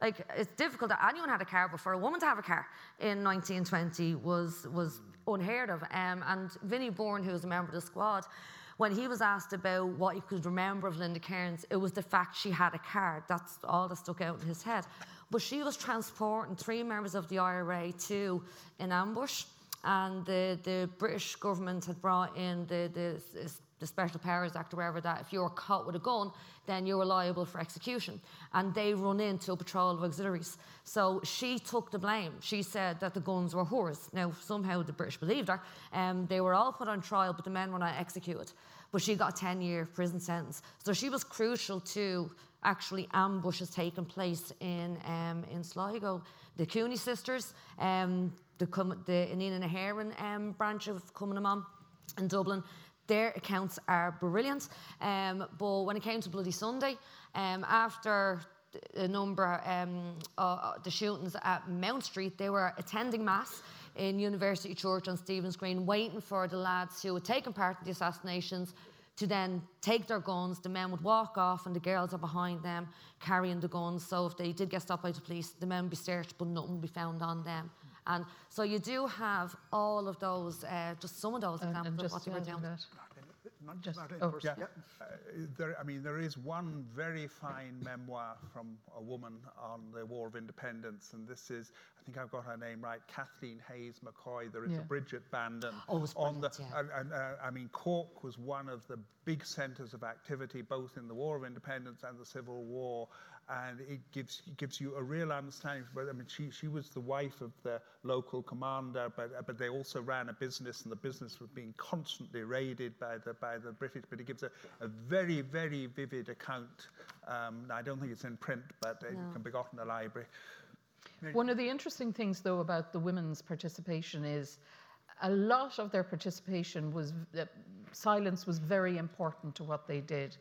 Speaker 10: Like it's difficult that anyone had a car, but for a woman to have a car in 1920 was was unheard of. Um, and Vinnie Byrne, who was a member of the squad, when he was asked about what he could remember of Linda Kearns, it was the fact she had a car. That's all that stuck out in his head. But she was transporting three members of the IRA to an ambush, and the, the British government had brought in the, the, the Special Powers Act or whatever that if you're caught with a gun, then you're liable for execution. And they run into a patrol of auxiliaries. So she took the blame. She said that the guns were hers. Now, somehow the British believed her. Um, they were all put on trial, but the men were not executed. But she got a 10 year prison sentence. So she was crucial to actually ambushes taking place in, um, in Sligo. The Cooney sisters, um, the, Com- the Inghinidhe na hÉireann um, branch of Cumann na mBan in Dublin, their accounts are brilliant. Um, but when it came to Bloody Sunday, um, after a number um, uh, the shootings at Mount Street, they were attending mass in University Church on Stephen's Green, waiting for the lads who had taken part in the assassinations to then take their guns. The men would walk off, and the girls are behind them carrying the guns. So if they did get stopped by the police, the men would be searched, but nothing would be found on them. And so you do have all of those, uh, just some of those examples of what they were doing.
Speaker 7: that.
Speaker 2: Not just,
Speaker 7: oh,
Speaker 4: Yeah. Uh, there, I mean, there is one very fine memoir from a woman on the War of Independence, and this is, I think I've got her name right, Kathleen Hayes McCoy. There is
Speaker 10: Yeah.
Speaker 4: a Bridge at Bandon.
Speaker 10: Oh, it's
Speaker 4: on the,
Speaker 10: yeah.
Speaker 4: and, and, uh, I mean, Cork was one of the big centres of activity, both in the War of Independence and the Civil War, and it gives gives you a real understanding. But I mean, she she was the wife of the local commander, but but they also ran a business, and the business was being constantly raided by the by the British. But it gives a, a very very vivid account. Um, I don't think it's in print, but it
Speaker 7: No.
Speaker 4: can be got in the library.
Speaker 7: One of the interesting things, though, about the women's participation is a lot of their participation was uh, silence was very important to what they did,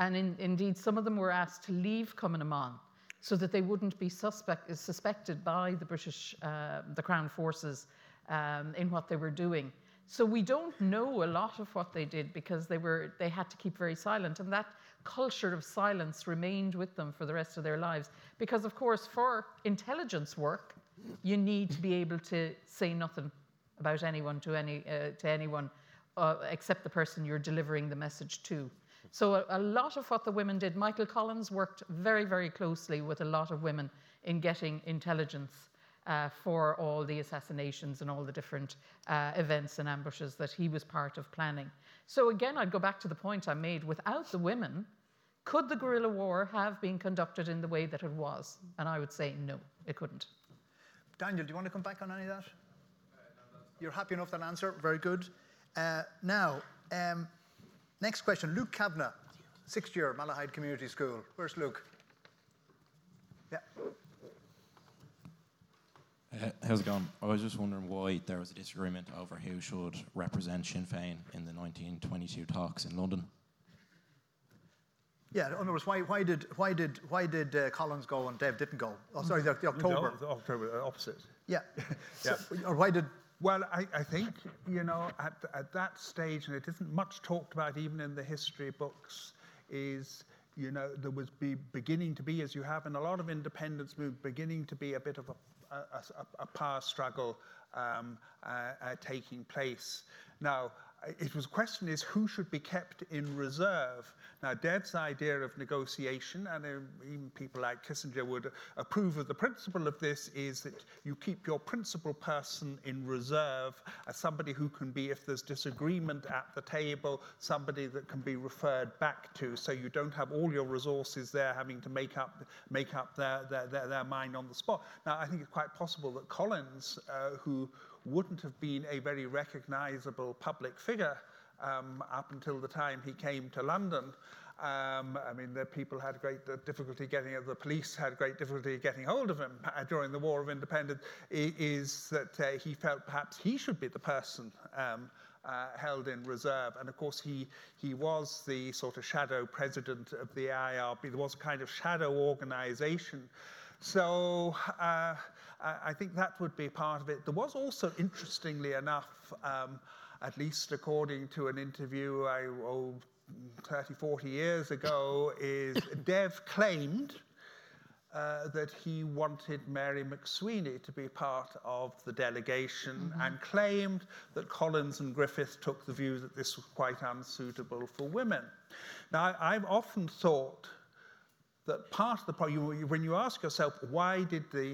Speaker 7: and in, indeed some of them were asked to leave Cumann so that they wouldn't be suspect, suspected by the British, uh, the Crown forces, um, in what they were doing. So we don't know a lot of what they did because they were they had to keep very silent, and that culture of silence remained with them for the rest of their lives. Because of course, for intelligence work, you need to be able to say nothing about anyone to any uh, to anyone uh, except the person you're delivering the message to. So a, a lot of what the women did, Michael Collins worked very very closely with a lot of women in getting intelligence uh, for all the assassinations and all the different uh, events and ambushes that he was part of planning. So again, I'd go back to the point I made. Without the women, could the guerrilla war have been conducted in the way that it was? And I would say no, it couldn't.
Speaker 2: Daniel, do you want to come back on any of that? You're happy enough with that answer? Very good. Uh, now, um, next question. Luke Kavanagh, sixth year, Malahide Community School. Where's Luke? Yeah.
Speaker 13: Uh, how's it going? I was just wondering why there was a disagreement over who should represent Sinn Féin in the 1922 talks in London.
Speaker 2: Yeah, in other words, why, why did, why did, why did uh, Collins go and Dev didn't go? Oh, sorry, the, the October.
Speaker 4: The October uh, opposite.
Speaker 2: Yeah.
Speaker 4: Yeah.
Speaker 2: So, or why did
Speaker 4: Well, I, I think, you know, at, at that stage, and it isn't much talked about even in the history books, is, you know, there was be beginning to be, as you have in a lot of independence movement, beginning to be a bit of a, a, a, a power struggle um, uh, uh, taking place. Now, it was a question is who should be kept in reserve. Now, Dev's idea of negotiation, and uh, even people like Kissinger would approve of the principle of this, is that you keep your principal person in reserve as somebody who can be, if there's disagreement at the table, somebody that can be referred back to. So you don't have all your resources there having to make up make up their their, their, their mind on the spot. Now, I think it's quite possible that Collins, uh, who wouldn't have been a very recognizable public figure um, up until the time he came to London. Um, I mean, the people had great difficulty getting, the police had great difficulty getting hold of him uh, during the War of Independence, is that uh, he felt perhaps he should be the person um, uh, held in reserve. And of course, he, he was the sort of shadow president of the IRB. There was a kind of shadow organization. So uh, I think that would be part of it. There was also, interestingly enough, um, at least according to an interview I, oh, 30, 40 years ago, is Dev claimed uh, that he wanted Mary MacSwiney to be part of the delegation mm-hmm. and claimed that Collins and Griffith took the view that this was quite unsuitable for women. Now, I've often thought that part of the problem, when you ask yourself, why did the,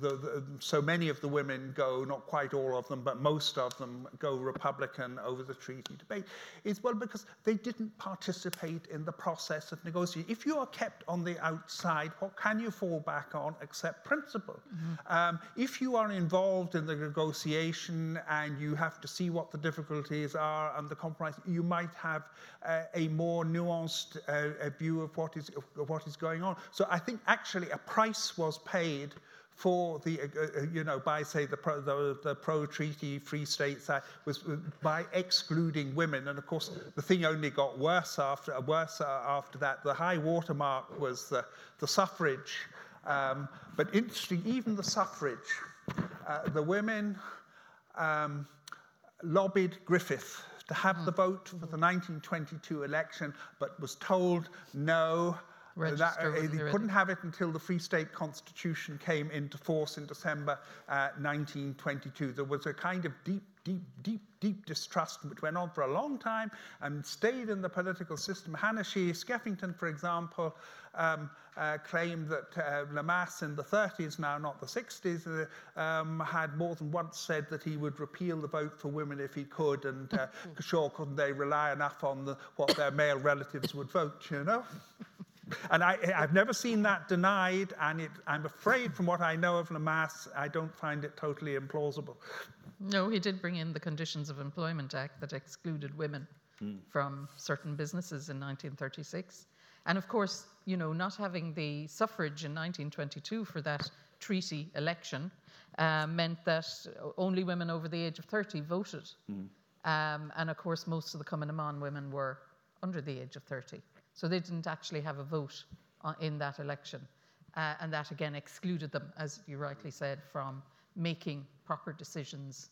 Speaker 4: the, the, so many of the women go, not quite all of them, but most of them go Republican over the treaty debate, is well, because they didn't participate in the process of negotiating. If you are kept on the outside, what can you fall back on except principle? Mm-hmm. Um, if you are involved in the negotiation and you have to see what the difficulties are and the compromise, you might have uh, a more nuanced uh, view of what is, of what is going going on. So I think actually a price was paid for the, uh, uh you know, by say the pro, the, the pro-treaty Free States Act was uh, by excluding women, and of course the thing only got worse after uh, worse after that. The high watermark was the, the suffrage, um, but interesting, even the suffrage, uh, the women um, lobbied Griffith to have the vote for the 1922 election, but was told no. That, uh, he couldn't have it until the Free State Constitution came into force in December uh, 1922. There was a kind of deep, deep, deep, deep distrust which went on for a long time and stayed in the political system. Hanna Sheehy Skeffington, for example, um, uh, claimed that uh, Lemass in the 30s, now not the 60s, uh, um, had more than once said that he would repeal the vote for women if he could, and uh, sure couldn't they rely enough on the, what their male relatives would vote, you know? And I, have never seen that denied, and it, I'm afraid, from what I know of Lemass, I don't find it totally implausible.
Speaker 7: No, he did bring in the Conditions of Employment Act that excluded women mm. from certain businesses in 1936. And of course, you know, not having the suffrage in 1922 for that treaty election uh, meant that only women over the age of 30 voted. Mm. Um, and of course, most of the Cumann women were under the age of 30. So they didn't actually have a vote uh, in that election. Uh, and that again excluded them, as you rightly said, from making proper decisions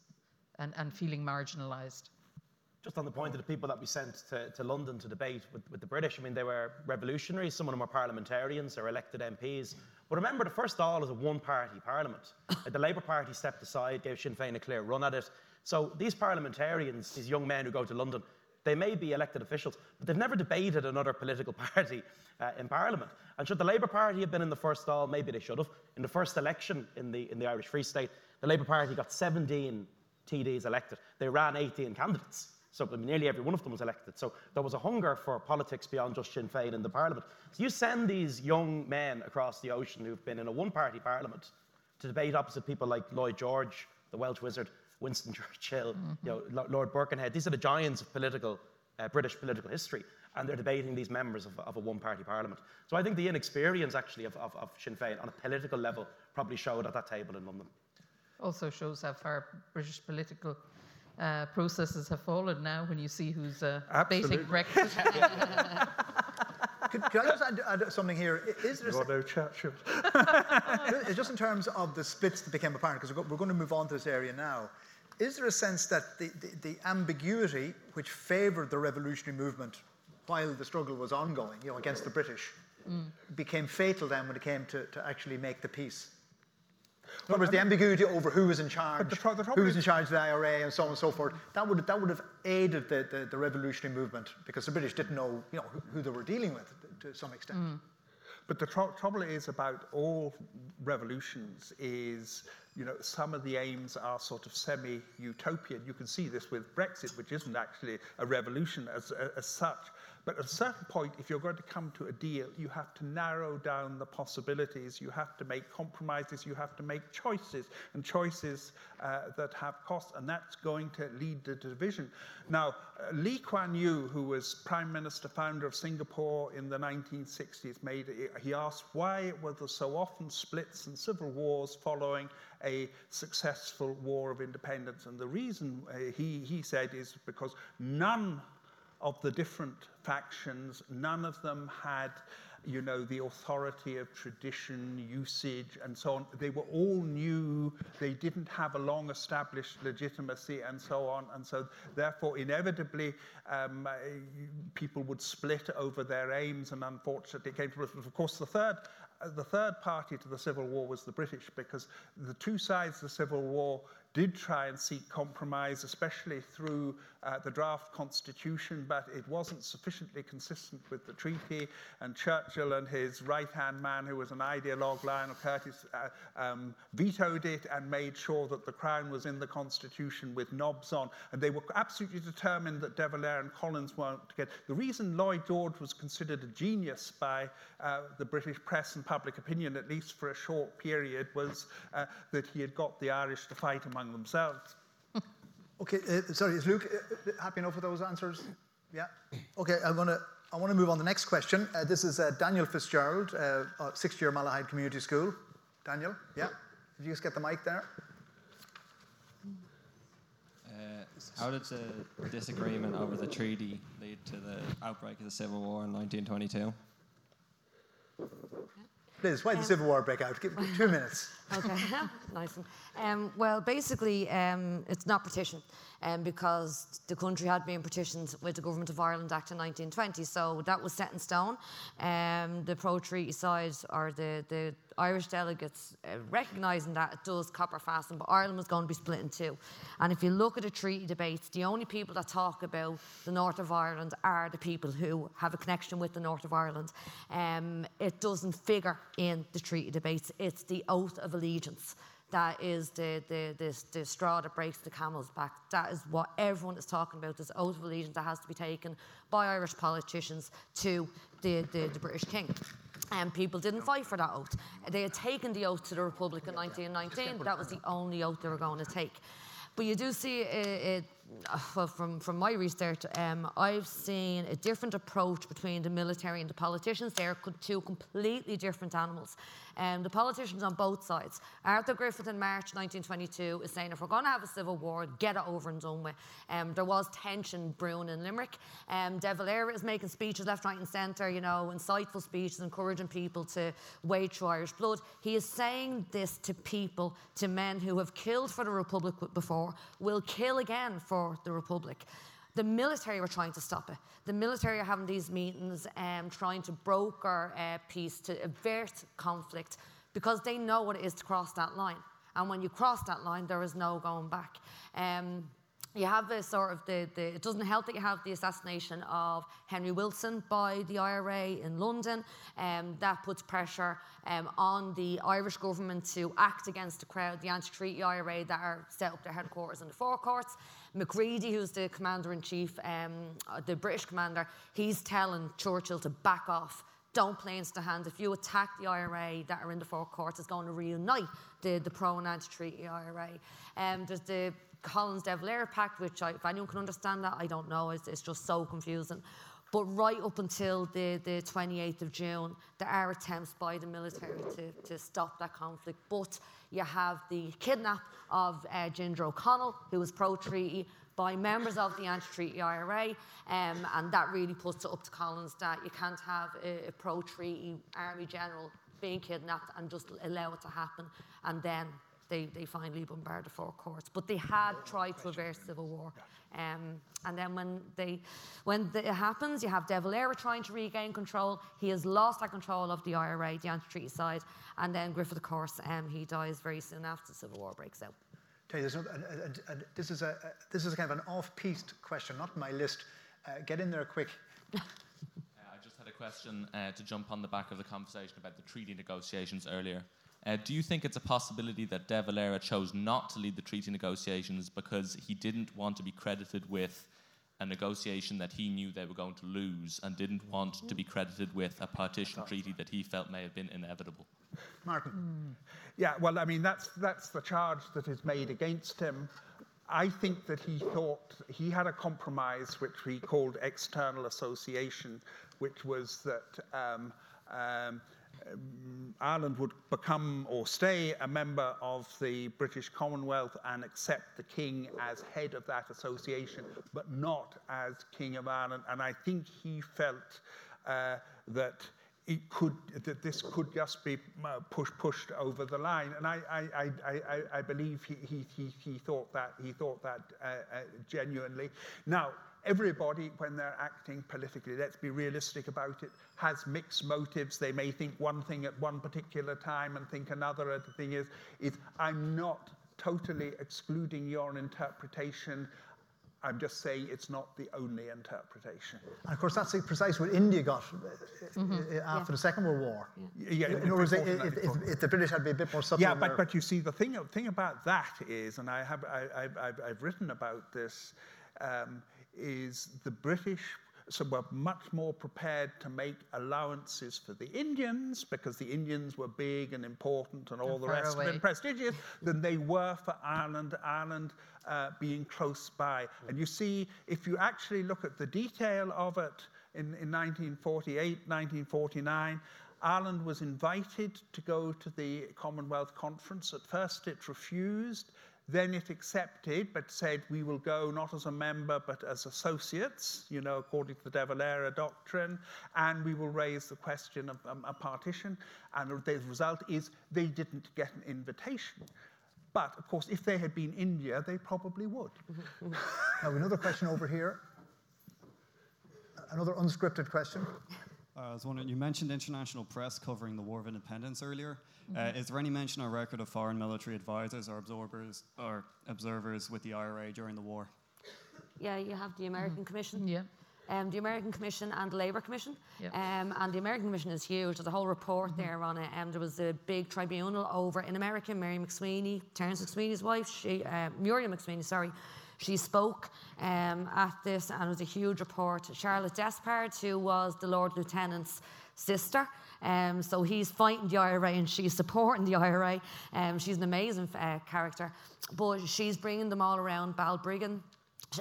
Speaker 7: and, and feeling marginalised.
Speaker 5: Just on the point of the people that we sent to, to London to debate with, with the British, I mean, they were revolutionaries, some of them were parliamentarians, they were elected MPs. But remember, the first All is a one party parliament. the Labour Party stepped aside, gave Sinn Féin a clear run at it. So these parliamentarians, these young men who go to London, they may be elected officials, but they've never debated another political party uh, in Parliament. And should the Labour Party have been in the first Dáil? Maybe they should have. In the first election in the, in the Irish Free State, the Labour Party got 17 TDs elected. They ran 18 candidates. So I mean, nearly every one of them was elected. So there was a hunger for politics beyond just Sinn Féin in the Parliament. So you send these young men across the ocean who've been in a one-party Parliament to debate opposite people like Lloyd George, the Welsh wizard, Winston Churchill, mm-hmm. you know, Lord Birkenhead. These are the giants of political uh, British political history, and they're debating these members of, of a one-party parliament. So I think the inexperience actually of, of, of Sinn Féin on a political level probably showed at that table in London.
Speaker 7: Also shows how far British political uh, processes have fallen now when you see who's uh, debating Brexit.
Speaker 2: could, could, I just add, add, something here? Is there
Speaker 4: no Churchill?
Speaker 2: just in terms of the splits that became apparent, because we're, we're going to move on to this area now. Is there a sense that the, the, the ambiguity which favoured the revolutionary movement while the struggle was ongoing, you know, against the British, mm. became fatal then when it came to, to actually make the peace? Well, was the ambiguity over who was in charge,
Speaker 4: the, the
Speaker 2: who was in charge of the IRA, and so on and so forth. That would that would have aided the, the, the revolutionary movement because the British didn't know, you know, who, who they were dealing with to some extent. Mm.
Speaker 4: But the tr- trouble is about all revolutions is, you know, some of the aims are sort of semi-utopian. You can see this with Brexit, which isn't actually a revolution as, as such. But at a certain point, if you're going to come to a deal, you have to narrow down the possibilities. You have to make compromises. You have to make choices, and choices uh, that have cost, and that's going to lead to division. Now, uh, Lee Kuan Yew, who was Prime Minister, founder of Singapore in the 1960s, made he asked why were there so often splits and civil wars following a successful war of independence, and the reason uh, he he said is because none of the different factions, none of them had, you know, the authority of tradition, usage, and so on. They were all new. They didn't have a long established legitimacy, and so on. And so, therefore, inevitably, um, people would split over their aims, and unfortunately, it came to. Of course, the third uh, the third party to the Civil War was the British because the two sides of the Civil War did try and seek compromise, especially through uh, the draft constitution, but it wasn't sufficiently consistent with the treaty. And Churchill and his right hand man, who was an ideologue, Lionel Curtis, uh, um, vetoed it and made sure that the crown was in the constitution with knobs on. And they were absolutely determined that De Valera and Collins weren't get. The reason Lloyd George was considered a genius by uh, the British press and public opinion, at least for a short period, was uh, that he had got the Irish to fight among themselves.
Speaker 2: Okay, uh, sorry, is Luke uh, uh, happy enough with those answers? Yeah. Okay, I'm gonna. I want to move on to the next question. Uh, this is uh, Daniel Fitzgerald, uh, sixth year Malahide Community School. Daniel, yeah. Did you just get the mic there?
Speaker 14: how did the disagreement over the treaty lead to the outbreak of the Civil War in 1922?
Speaker 2: Liz, why did um, the Civil War break out? Give me two minutes.
Speaker 10: okay, nice. Um, well, basically, um, it's not partition um, because the country had been partitioned with the Government of Ireland Act in 1920, so that was set in stone. Um, the pro-treaty side, or the, the Irish delegates, uh, recognising that it does copper fasten, but Ireland was going to be split in two. And if you look at the treaty debates, the only people that talk about the North of Ireland are the people who have a connection with the North of Ireland. Um, it doesn't figure in the treaty debates. It's the oath of allegiance that is the, the, the, the, straw that breaks the camel's back. That is what everyone is talking about, this oath of allegiance that has to be taken by Irish politicians to the, the, the British King. And people didn't fight for that oath. They had taken the oath to the Republic in 1919. That was the only oath they were going to take. But you do see it, it well, from, from my research, um, I've seen a different approach between the military and the politicians. They're two completely different animals. Um, the politicians on both sides. Arthur Griffith in March 1922 is saying if we're going to have a civil war, get it over and done with. Um, there was tension brewing in Limerick. Um, De Valera is making speeches left, right, and centre, you know, insightful speeches, encouraging people to wade through Irish blood. He is saying this to people, to men who have killed for the Republic before, will kill again for the Republic. The military were trying to stop it. The military are having these meetings um, trying to broker uh, peace, to avert conflict, because they know what it is to cross that line. And when you cross that line, there is no going back. Um, you have this sort of the, the, it doesn't help that you have the assassination of Henry Wilson by the IRA in London. Um, that puts pressure um, on the Irish government to act against the crowd, the anti-treaty IRA that are set up their headquarters in the Four Courts. Macready, who's the commander in chief, um, uh, the British commander, he's telling Churchill to back off. Don't play into the hand. If you attack the IRA that are in the Four Courts, it's going to reunite the, the pro and anti treaty IRA. Um, there's the Collins De Valera Pact, which I, if anyone can understand that, I don't know. It's, it's just so confusing. But right up until the, the 28th of June, there are attempts by the military to, to stop that conflict. But you have the kidnap of uh, Ginger O'Connell, who was pro treaty, by members of the anti treaty IRA. Um, and that really puts it up to Collins that you can't have a, a pro treaty army general being kidnapped and just allow it to happen and then they, they finally bombarded the four courts. But they had tried to reverse civil war. Um, and then when they, when the, it happens, you have De Valera trying to regain control. He has lost that control of the IRA, the anti-treaty side, and then Griffith, of course, um, he dies very soon after the Civil War breaks out.
Speaker 2: Tell you, and, and, and this is a, a this is kind of an off-piste question, not my list. Uh, get in there quick.
Speaker 15: Uh, I just had a question uh, to jump on the back of the conversation about the treaty negotiations earlier. Uh, do you think it's a possibility that De Valera chose not to lead the treaty negotiations because he didn't want to be credited with a negotiation that he knew they were going to lose and didn't want to be credited with a partition treaty that he felt may have been inevitable?
Speaker 2: Martin.
Speaker 4: Mm. Yeah, well, I mean, that's, that's the charge that is made against him. I think that he thought he had a compromise which he called external association, which was that um, um, Ireland would become or stay a member of the British Commonwealth and accept the King as head of that association, but not as King of Ireland. And I think he felt uh, that it could that this could just be uh, push, pushed over the line, and I I, I, I, I believe he, he, he, he thought that he thought that uh, uh, genuinely. Now everybody, when they're acting politically, let's be realistic about it, has mixed motives. They may think one thing at one particular time and think another. The thing is, is I'm not totally excluding your interpretation. I'm just saying it's not the only interpretation.
Speaker 2: And of course, that's precisely what India got mm-hmm. after yeah. the Second World War.
Speaker 4: Yeah, yeah
Speaker 2: in other words, if, if, if, the British had been a bit more subtle.
Speaker 4: Yeah, but, but you see, the thing, thing about that is, and I have, I, have I've written about this, um, is the British so were much more prepared to make allowances for the Indians because the Indians were big and important and all and the rest away. of it prestigious than they were for Ireland, Ireland uh, being close by. And you see, if you actually look at the detail of it in, in 1948, 1949, Ireland was invited to go to the Commonwealth Conference. At first, it refused. Then it accepted, but said we will go not as a member but as associates, you know, according to the De Valera doctrine, and we will raise the question of um, a partition. And the result is they didn't get an invitation. But of course, if they had been India, they probably would.
Speaker 2: now, another question over here. Another unscripted question.
Speaker 16: Uh, I was wondering, you mentioned international press covering the War of Independence earlier. Uh,
Speaker 10: Mm-hmm.
Speaker 16: is there any mention or record of foreign military advisors or observers or observers with the IRA during the war?
Speaker 10: Yeah, you have the American Commission.
Speaker 7: Yeah.
Speaker 10: Um, the American Commission and the Labour Commission.
Speaker 7: Yeah.
Speaker 10: Um, and the American Commission is huge. There's a whole report there on it. Um, there was a big tribunal over in America. Mary MacSwiney, Terence MacSwiney's wife, she, uh, Muriel MacSwiney, sorry, she spoke um, at this, and it was a huge report. Charlotte Despard, who was the Lord Lieutenant's sister, um, so he's fighting the IRA and she's supporting the IRA. Um, she's an amazing uh, character, but she's bringing them all around Balbriggan,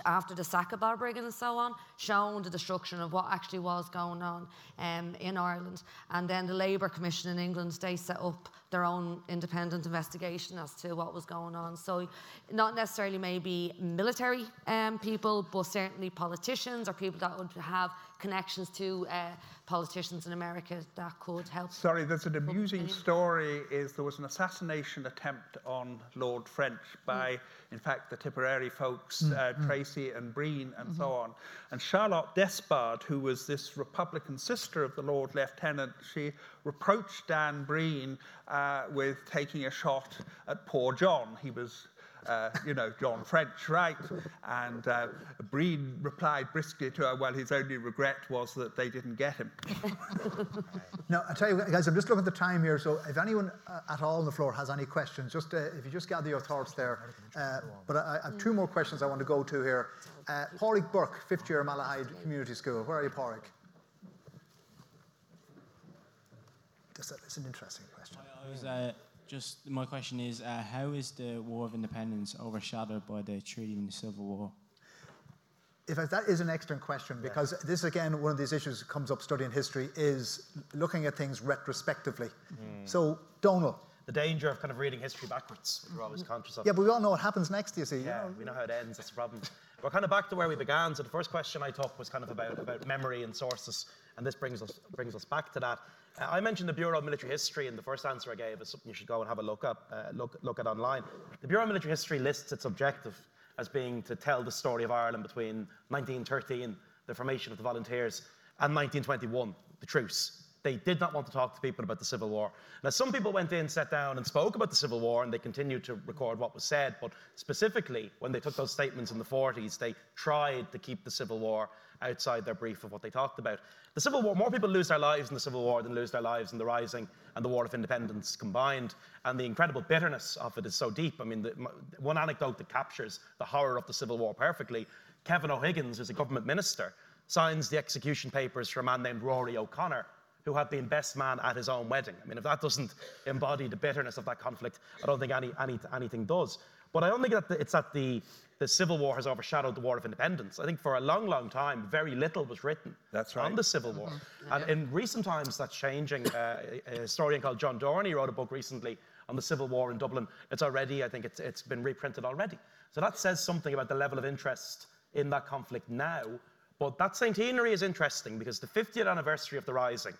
Speaker 10: after the sack of Balbriggan and so on, showing the destruction of what actually was going on um, in Ireland. And then the Labour Commission in England, they set up their own independent investigation as to what was going on. So, not necessarily maybe military um, people, but certainly politicians or people that would have connections to uh, politicians in America that could help.
Speaker 4: Sorry, there's an amusing story. Is there was an assassination attempt on Lord French by, mm. in fact, the Tipperary folks, mm. uh, mm. Treacy and Breen, and mm-hmm. so on. And Charlotte Despard, who was this Republican sister of the Lord Lieutenant, she reproached Dan Breen uh, with taking a shot at poor John. He was uh, you know, John French, right? And uh, Breen replied briskly to her, well, his only regret was that they didn't get him.
Speaker 2: now, I tell you, guys, I'm just looking at the time here, so if anyone uh, at all on the floor has any questions, just uh, if you just gather your thoughts there. Uh, but I, I, have two more questions I want to go to here. Uh, Pádraig Burke, fifth year Malahide Community School. Where are you, Pádraig? that's an interesting question.
Speaker 17: I was, uh, just my question is, uh, how is the War of Independence overshadowed by the Treaty and the Civil War?
Speaker 2: In fact, that is an excellent question because yes. this, again, one of these issues that comes up studying history is looking at things retrospectively. Mm. So, Donal.
Speaker 5: The danger of kind of reading history backwards. We're always conscious of.
Speaker 2: Yeah, but we all know what happens next, you see.
Speaker 5: Yeah, you know? we know how it ends. That's the problem. We're kind of back to where we began. So the first question I took was kind of about, about memory and sources. And this brings us, brings us back to that. I mentioned the Bureau of Military History in the first answer I gave as something you should go and have a look up, uh, look, look at online. The Bureau of Military History lists its objective as being to tell the story of Ireland between 1913, the formation of the Volunteers, and 1921, the truce. They did not want to talk to people about the Civil War. Now, some people went in, sat down, and spoke about the Civil War, and they continued to record what was said. But specifically, when they took those statements in the 40s, they tried to keep the Civil War outside their brief of what they talked about. The Civil War, more people lose their lives in the Civil War than lose their lives in the Rising and the War of Independence combined. And the incredible bitterness of it is so deep. I mean, the, one anecdote that captures the horror of the Civil War perfectly Kevin O'Higgins, who's a government minister, signs the execution papers for a man named Rory O'Connor, who had been best man at his own wedding. I mean, if that doesn't embody the bitterness of that conflict, I don't think any, any, anything does. But I don't think that the, it's that the, the Civil War has overshadowed the War of Independence. I think for a long, long time, very little was written
Speaker 4: that's right.
Speaker 5: on the Civil War. Mm-hmm. And in recent times, that's changing. Uh, a historian called John Dorney wrote a book recently on the Civil War in Dublin. It's already, I think it's, it's been reprinted already. So that says something about the level of interest in that conflict now. But that centenary is interesting because the 50th anniversary of the Rising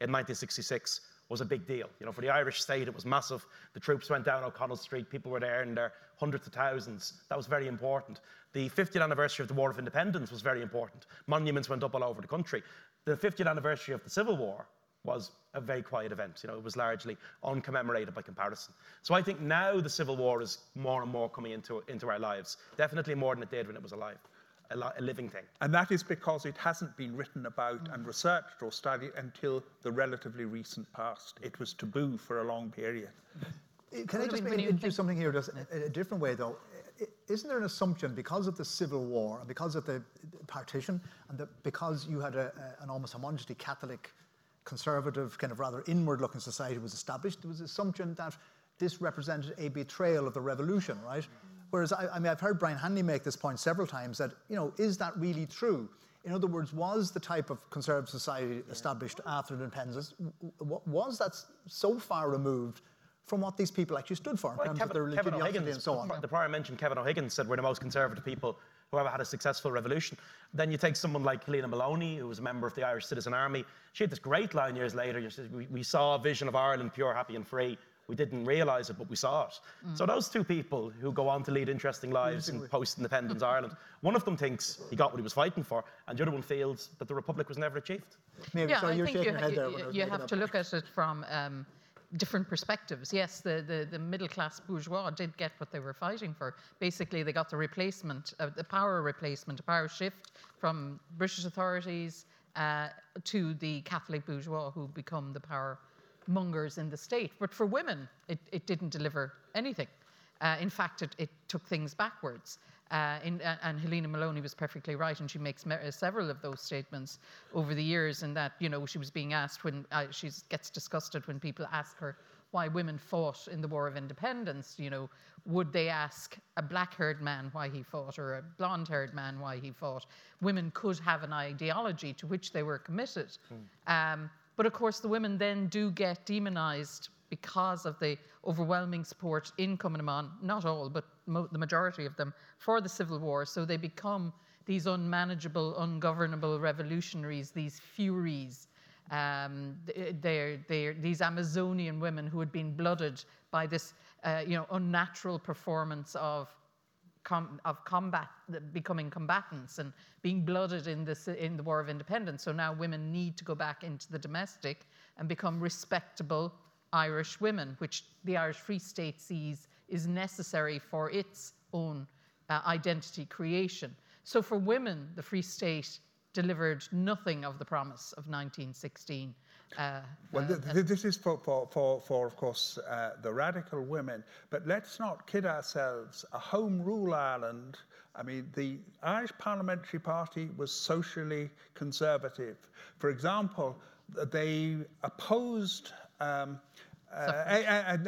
Speaker 5: in 1966 was a big deal. You know, for the Irish state, it was massive. The troops went down O'Connell Street, people were there in their hundreds of thousands. That was very important. The 50th anniversary of the War of Independence was very important. Monuments went up all over the country. The 50th anniversary of the Civil War was a very quiet event. You know, it was largely uncommemorated by comparison. So I think now the Civil War is more and more coming into, into our lives. Definitely more than it did when it was alive a, a, living thing.
Speaker 4: And that is because it hasn't been written about mm. and researched or studied until the relatively recent past. It was taboo for a long period.
Speaker 2: Can I just do something here, just a, a different way though? Isn't there an assumption because of the Civil War and because of the partition and the, because you had a, an almost homogeneous Catholic, conservative, kind of rather inward-looking society was established, there was an assumption that this represented a betrayal of the revolution, right? Whereas I, I mean, I've heard Brian Hanley make this point several times that, you know, is that really true? In other words, was the type of conservative society yeah. established after the independence, was that so far removed from what these people actually stood for in terms Kevin, of their
Speaker 5: Kevin O'Higgins, and so on? The prior mentioned Kevin O'Higgins said we're the most conservative people who ever had a successful revolution. Then you take someone like Helena Molony, who was a member of the Irish Citizen Army. She had this great line years later. We, we saw a vision of Ireland pure, happy, and free. We didn't realize it, but we saw it. Mm. So those two people who go on to lead interesting lives in post-independence Ireland, one of them thinks he got what he was fighting for, and the other one feels that the republic was never achieved.
Speaker 7: Maybe, yeah, so I think you, you, you have to look at it from um, different perspectives. Yes, the, the, the, middle class bourgeois did get what they were fighting for. Basically, they got the replacement, uh, the power replacement, a power shift from British authorities uh, to the Catholic bourgeois who become the power mongers in the state. But for women, it, it didn't deliver anything. Uh, in fact, it, it, took things backwards. Uh, in, uh, and Helena Molony was perfectly right, and she makes me- several of those statements over the years. And that, you know, she was being asked when uh, she gets disgusted when people ask her why women fought in the War of Independence. You know, would they ask a black-haired man why he fought or a blonde-haired man why he fought? Women could have an ideology to which they were committed. Mm. Um, but of course, the women then do get demonized because of the overwhelming support in Cumann not all, but mo- the majority of them, for the Civil War. So they become these unmanageable, ungovernable revolutionaries, these furies. Um, they're, they're these Amazonian women who had been blooded by this, uh, you know, unnatural performance of com- of combat, becoming combatants and being blooded in, this, in the War of Independence. So now women need to go back into the domestic and become respectable Irish women, which the Irish Free State sees is necessary for its own uh, identity creation. So for women, the Free State delivered nothing of the promise of 1916. Uh,
Speaker 4: well, th- th- this is for, for, for, for of course, uh, the radical women, but let's not kid ourselves. A home rule Ireland, I mean, the Irish Parliamentary Party was socially conservative. For example, they opposed. Um, uh,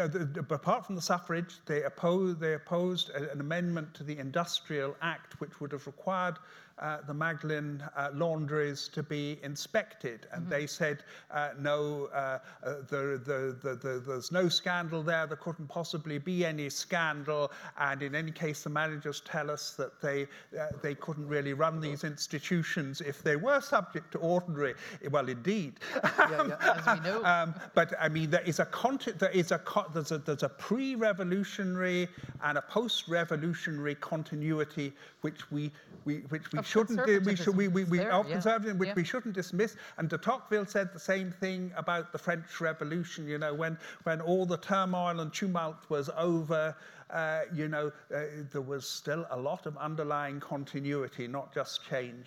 Speaker 4: apart from the suffrage, they opposed, they opposed an amendment to the Industrial Act, which would have required uh, the Magdalen uh, laundries to be inspected, and mm-hmm. they said uh, no, uh, uh, the, the, the, the, there's no scandal there. There couldn't possibly be any scandal, and in any case, the managers tell us that they uh, they couldn't really run these institutions if they were subject to ordinary. Well, indeed.
Speaker 7: Yeah, yeah, as we know. um,
Speaker 4: but I mean, there is a content. There is a there's a there's a pre-revolutionary and a post-revolutionary continuity which we we, which we shouldn't we should we we, we there, of yeah. conservatism which yeah. we shouldn't dismiss. And de Tocqueville said the same thing about the French Revolution. You know, when when all the turmoil and tumult was over, uh, you know, uh, there was still a lot of underlying continuity, not just change.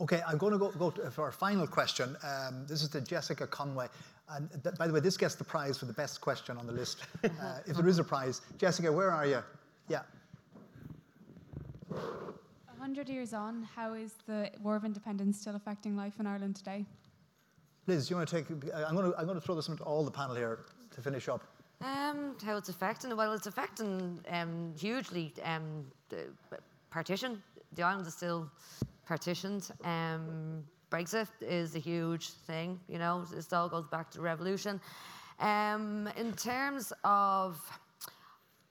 Speaker 2: Okay, I'm going to go, go to, for our final question. Um, this is to Jessica Conway. And th- by the way, this gets the prize for the best question on the list, uh, if there is a prize. Jessica, where are you? Yeah.
Speaker 18: 100 years on, how is the War of Independence still affecting life in Ireland today?
Speaker 2: Liz, do you want to take? I'm going to, I'm going to throw this into all the panel here to finish up.
Speaker 10: Um, how it's affecting? Well, it's affecting um, hugely. Um, the partition. The island is still partitioned. Um, Brexit is a huge thing. You know, this all goes back to the revolution. Um, in terms of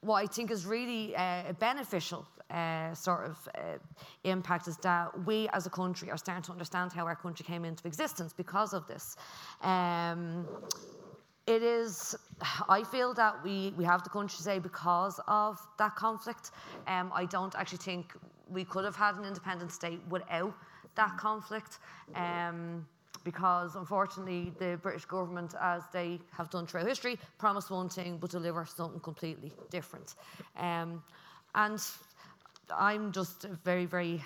Speaker 10: what I think is really uh, beneficial uh, sort of uh, impact is that we as a country are starting to understand how our country came into existence because of this. Um, it is, I feel that we, we have the country today because of that conflict. Um, I don't actually think we could have had an independent state without that conflict. Um, because unfortunately the British government, as they have done throughout history, promise one thing but deliver something completely different. Um, and I'm just very, very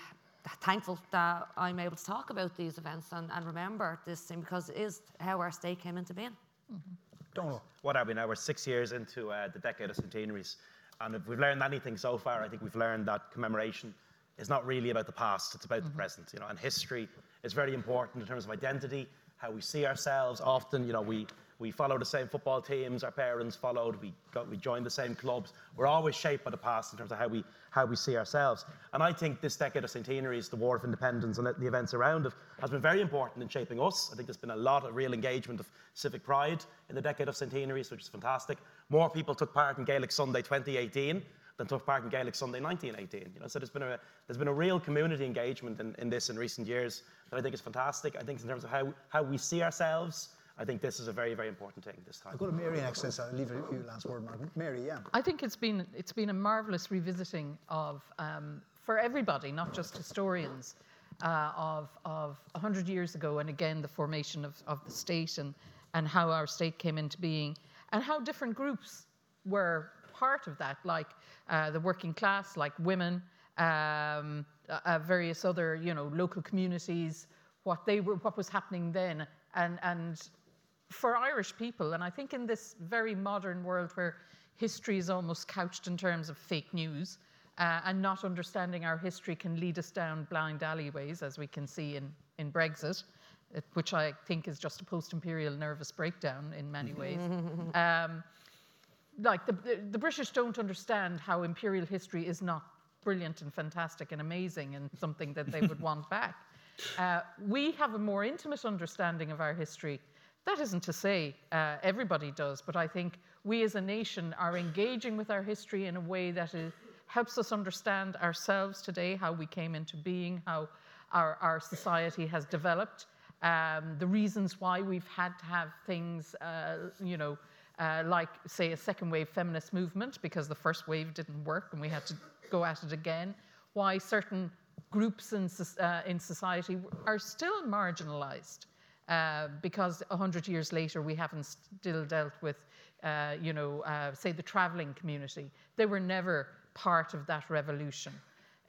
Speaker 10: thankful that I'm able to talk about these events and, and remember this thing because it is how our state came into being.
Speaker 2: Mm-hmm. Donal.
Speaker 5: What are we now? We're six years into uh, the decade of centenaries. And if we've learned anything so far, I think we've learned that commemoration is not really about the past, it's about mm-hmm. the present. You know, and history is very important in terms of identity, how we see ourselves. Often, you know, we, we follow the same football teams our parents followed, we, got, we joined the same clubs. We're always shaped by the past in terms of how we, how we see ourselves. And I think this decade of centenaries, the War of Independence and the events around it, has been very important in shaping us. I think there's been a lot of real engagement of civic pride in the decade of centenaries, which is fantastic. More people took part in Gaelic Sunday 2018 than took part in Gaelic Sunday 1918. You know, so there's been a there's been a real community engagement in, in this in recent years that I think is fantastic. I think in terms of how, how we see ourselves, I think this is a very, very important thing this time.
Speaker 2: I'll go to Mary next, since I'll leave you last word, Margaret. Mary, yeah.
Speaker 7: I think it's been it's been a marvelous revisiting of um, for everybody, not just historians, uh, of of hundred years ago, and again the formation of, of the state and and how our state came into being, and how different groups were part of that, like uh, the working class, like women, um, uh, various other, you know, local communities, what they were, what was happening then, and and for Irish people, and I think in this very modern world where history is almost couched in terms of fake news, uh, and not understanding our history can lead us down blind alleyways, as we can see in in Brexit, which I think is just a post-imperial nervous breakdown in many ways. um, like the, the British don't understand how imperial history is not brilliant and fantastic and amazing and something that they would want back. Uh, we have a more intimate understanding of our history. That isn't to say uh, everybody does, but I think we as a nation are engaging with our history in a way that is, helps us understand ourselves today, how we came into being, how our, our society has developed, um, the reasons why we've had to have things, uh, you know, uh, like, say, a second wave feminist movement because the first wave didn't work and we had to go at it again, why certain groups in, uh, in society are still marginalized. Uh, because 100 years later, we haven't still dealt with, uh, you know, uh, say the traveling community. They were never part of that revolution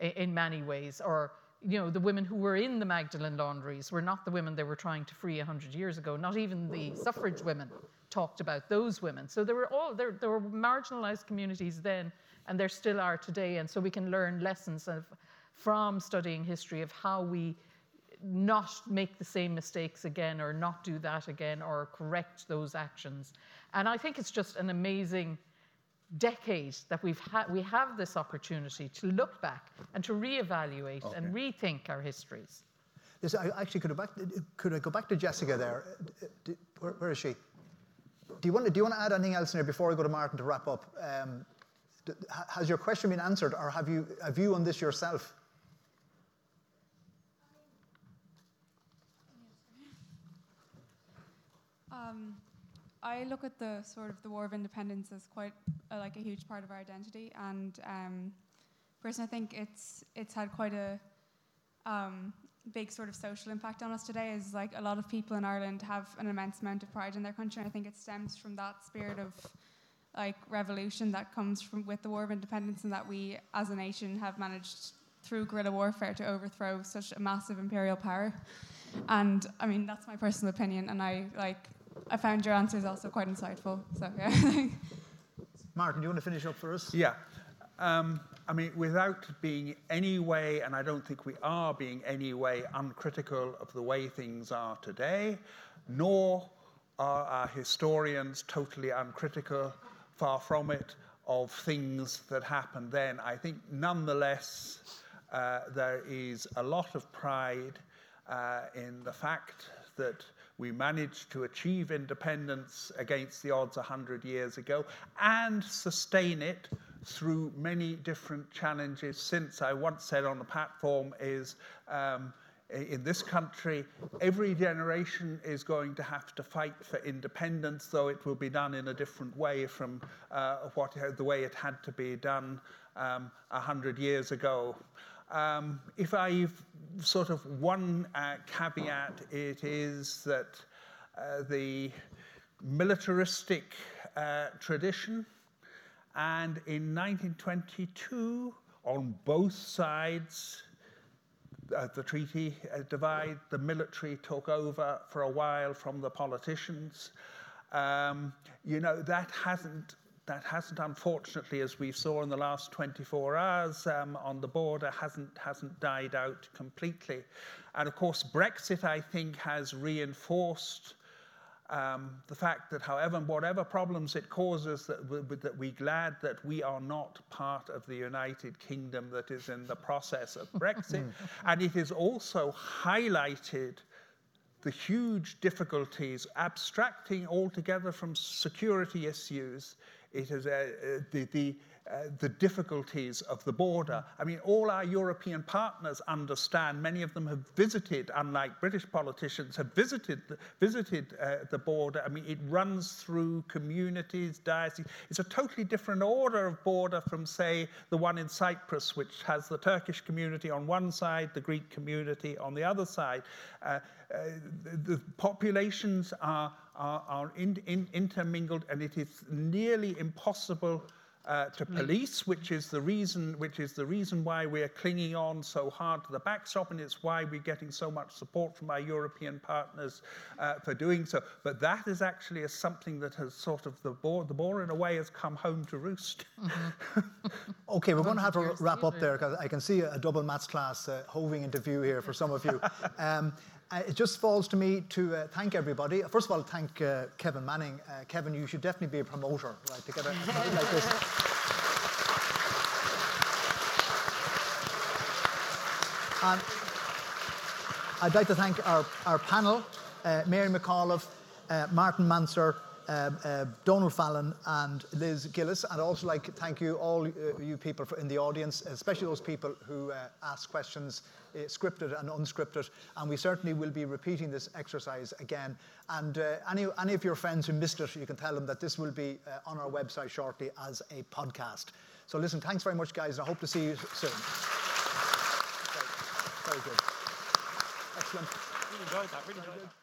Speaker 7: in, in many ways. Or, you know, the women who were in the Magdalen laundries were not the women they were trying to free 100 years ago, not even the suffrage women talked about those women. So there were all there, there were marginalized communities then, and there still are today. And so we can learn lessons of, from studying history of how we not make the same mistakes again, or not do that again, or correct those actions. And I think it's just an amazing decade that we've ha- we have this opportunity to look back and to reevaluate okay. and rethink our histories.
Speaker 2: This, I actually could, back, could I go back to Jessica there? Where, where is she? Do you, want to, do you want to add anything else in there before I go to Martin to wrap up? Um, has your question been answered, or have you a view on this yourself?
Speaker 18: Um, I look at the sort of the War of Independence as quite a, like a huge part of our identity, and um, personally, I think it's it's had quite a um, big sort of social impact on us today. Is like a lot of people in Ireland have an immense amount of pride in their country, and I think it stems from that spirit of like revolution that comes from with the War of Independence, and that we as a nation have managed through guerrilla warfare to overthrow such a massive imperial power. And I mean, that's my personal opinion, and I like I found your answers also quite insightful. So yeah.
Speaker 2: Martin, do you want to finish up for us?
Speaker 4: Yeah. Um, I mean, without being any way, and I don't think we are being any way uncritical of the way things are today, nor are our historians totally uncritical, far from it, of things that happened then. I think nonetheless, uh, there is a lot of pride uh, in the fact that we managed to achieve independence against the odds 100 years ago and sustain it through many different challenges since. I once said on the platform is um, in this country, every generation is going to have to fight for independence, though it will be done in a different way from uh, what, the way it had to be done um, 100 years ago. Um, if I've sort of one uh, caveat, it is that uh, the militaristic uh, tradition, and in 1922, on both sides, uh, the treaty uh, divide, the military took over for a while from the politicians. Um, you know, that hasn't that hasn't, unfortunately, as we saw in the last 24 hours um, on the border, hasn't, hasn't died out completely. And of course, Brexit, I think, has reinforced um, the fact that, however, whatever problems it causes, that, we, that we're glad that we are not part of the United Kingdom that is in the process of Brexit. and it has also highlighted the huge difficulties, abstracting altogether from security issues, it is uh, uh, the, the, uh, the difficulties of the border. I mean, all our European partners understand. Many of them have visited, unlike British politicians, have visited the, visited uh, the border. I mean, it runs through communities, dioceses. It's a totally different order of border from, say, the one in Cyprus, which has the Turkish community on one side, the Greek community on the other side. Uh, uh, the, the populations are are, are in, in, intermingled, and it is nearly impossible uh, to mm. police, which is the reason which is the reason why we're clinging on so hard to the backstop, and it's why we're getting so much support from our European partners uh, for doing so. But that is actually a, something that has sort of the ball, the ball in a way has come home to roost.
Speaker 2: Mm-hmm. okay, we're going to have to wrap up there because I can see a double maths class uh, hoving into view here for some of you. Um, it just falls to me to uh, thank everybody. First of all, thank uh, Kevin Manning. Uh, Kevin, you should definitely be a promoter, right, to get a like this. I'd like to thank our, our panel, uh, Mary McAuliffe, uh, Martin Mansergh, uh, uh, Donal Fallon and Liz Gillis. And I'd also like to thank you, all uh, you people in the audience, especially those people who uh, ask questions, uh, scripted and unscripted. And we certainly will be repeating this exercise again. And uh, any, any of your friends who missed it, you can tell them that this will be on our website shortly as a podcast. So listen, thanks very much, guys, and I hope to see you soon. Very, very good. Excellent.
Speaker 5: Really enjoyed that. Really enjoyed that.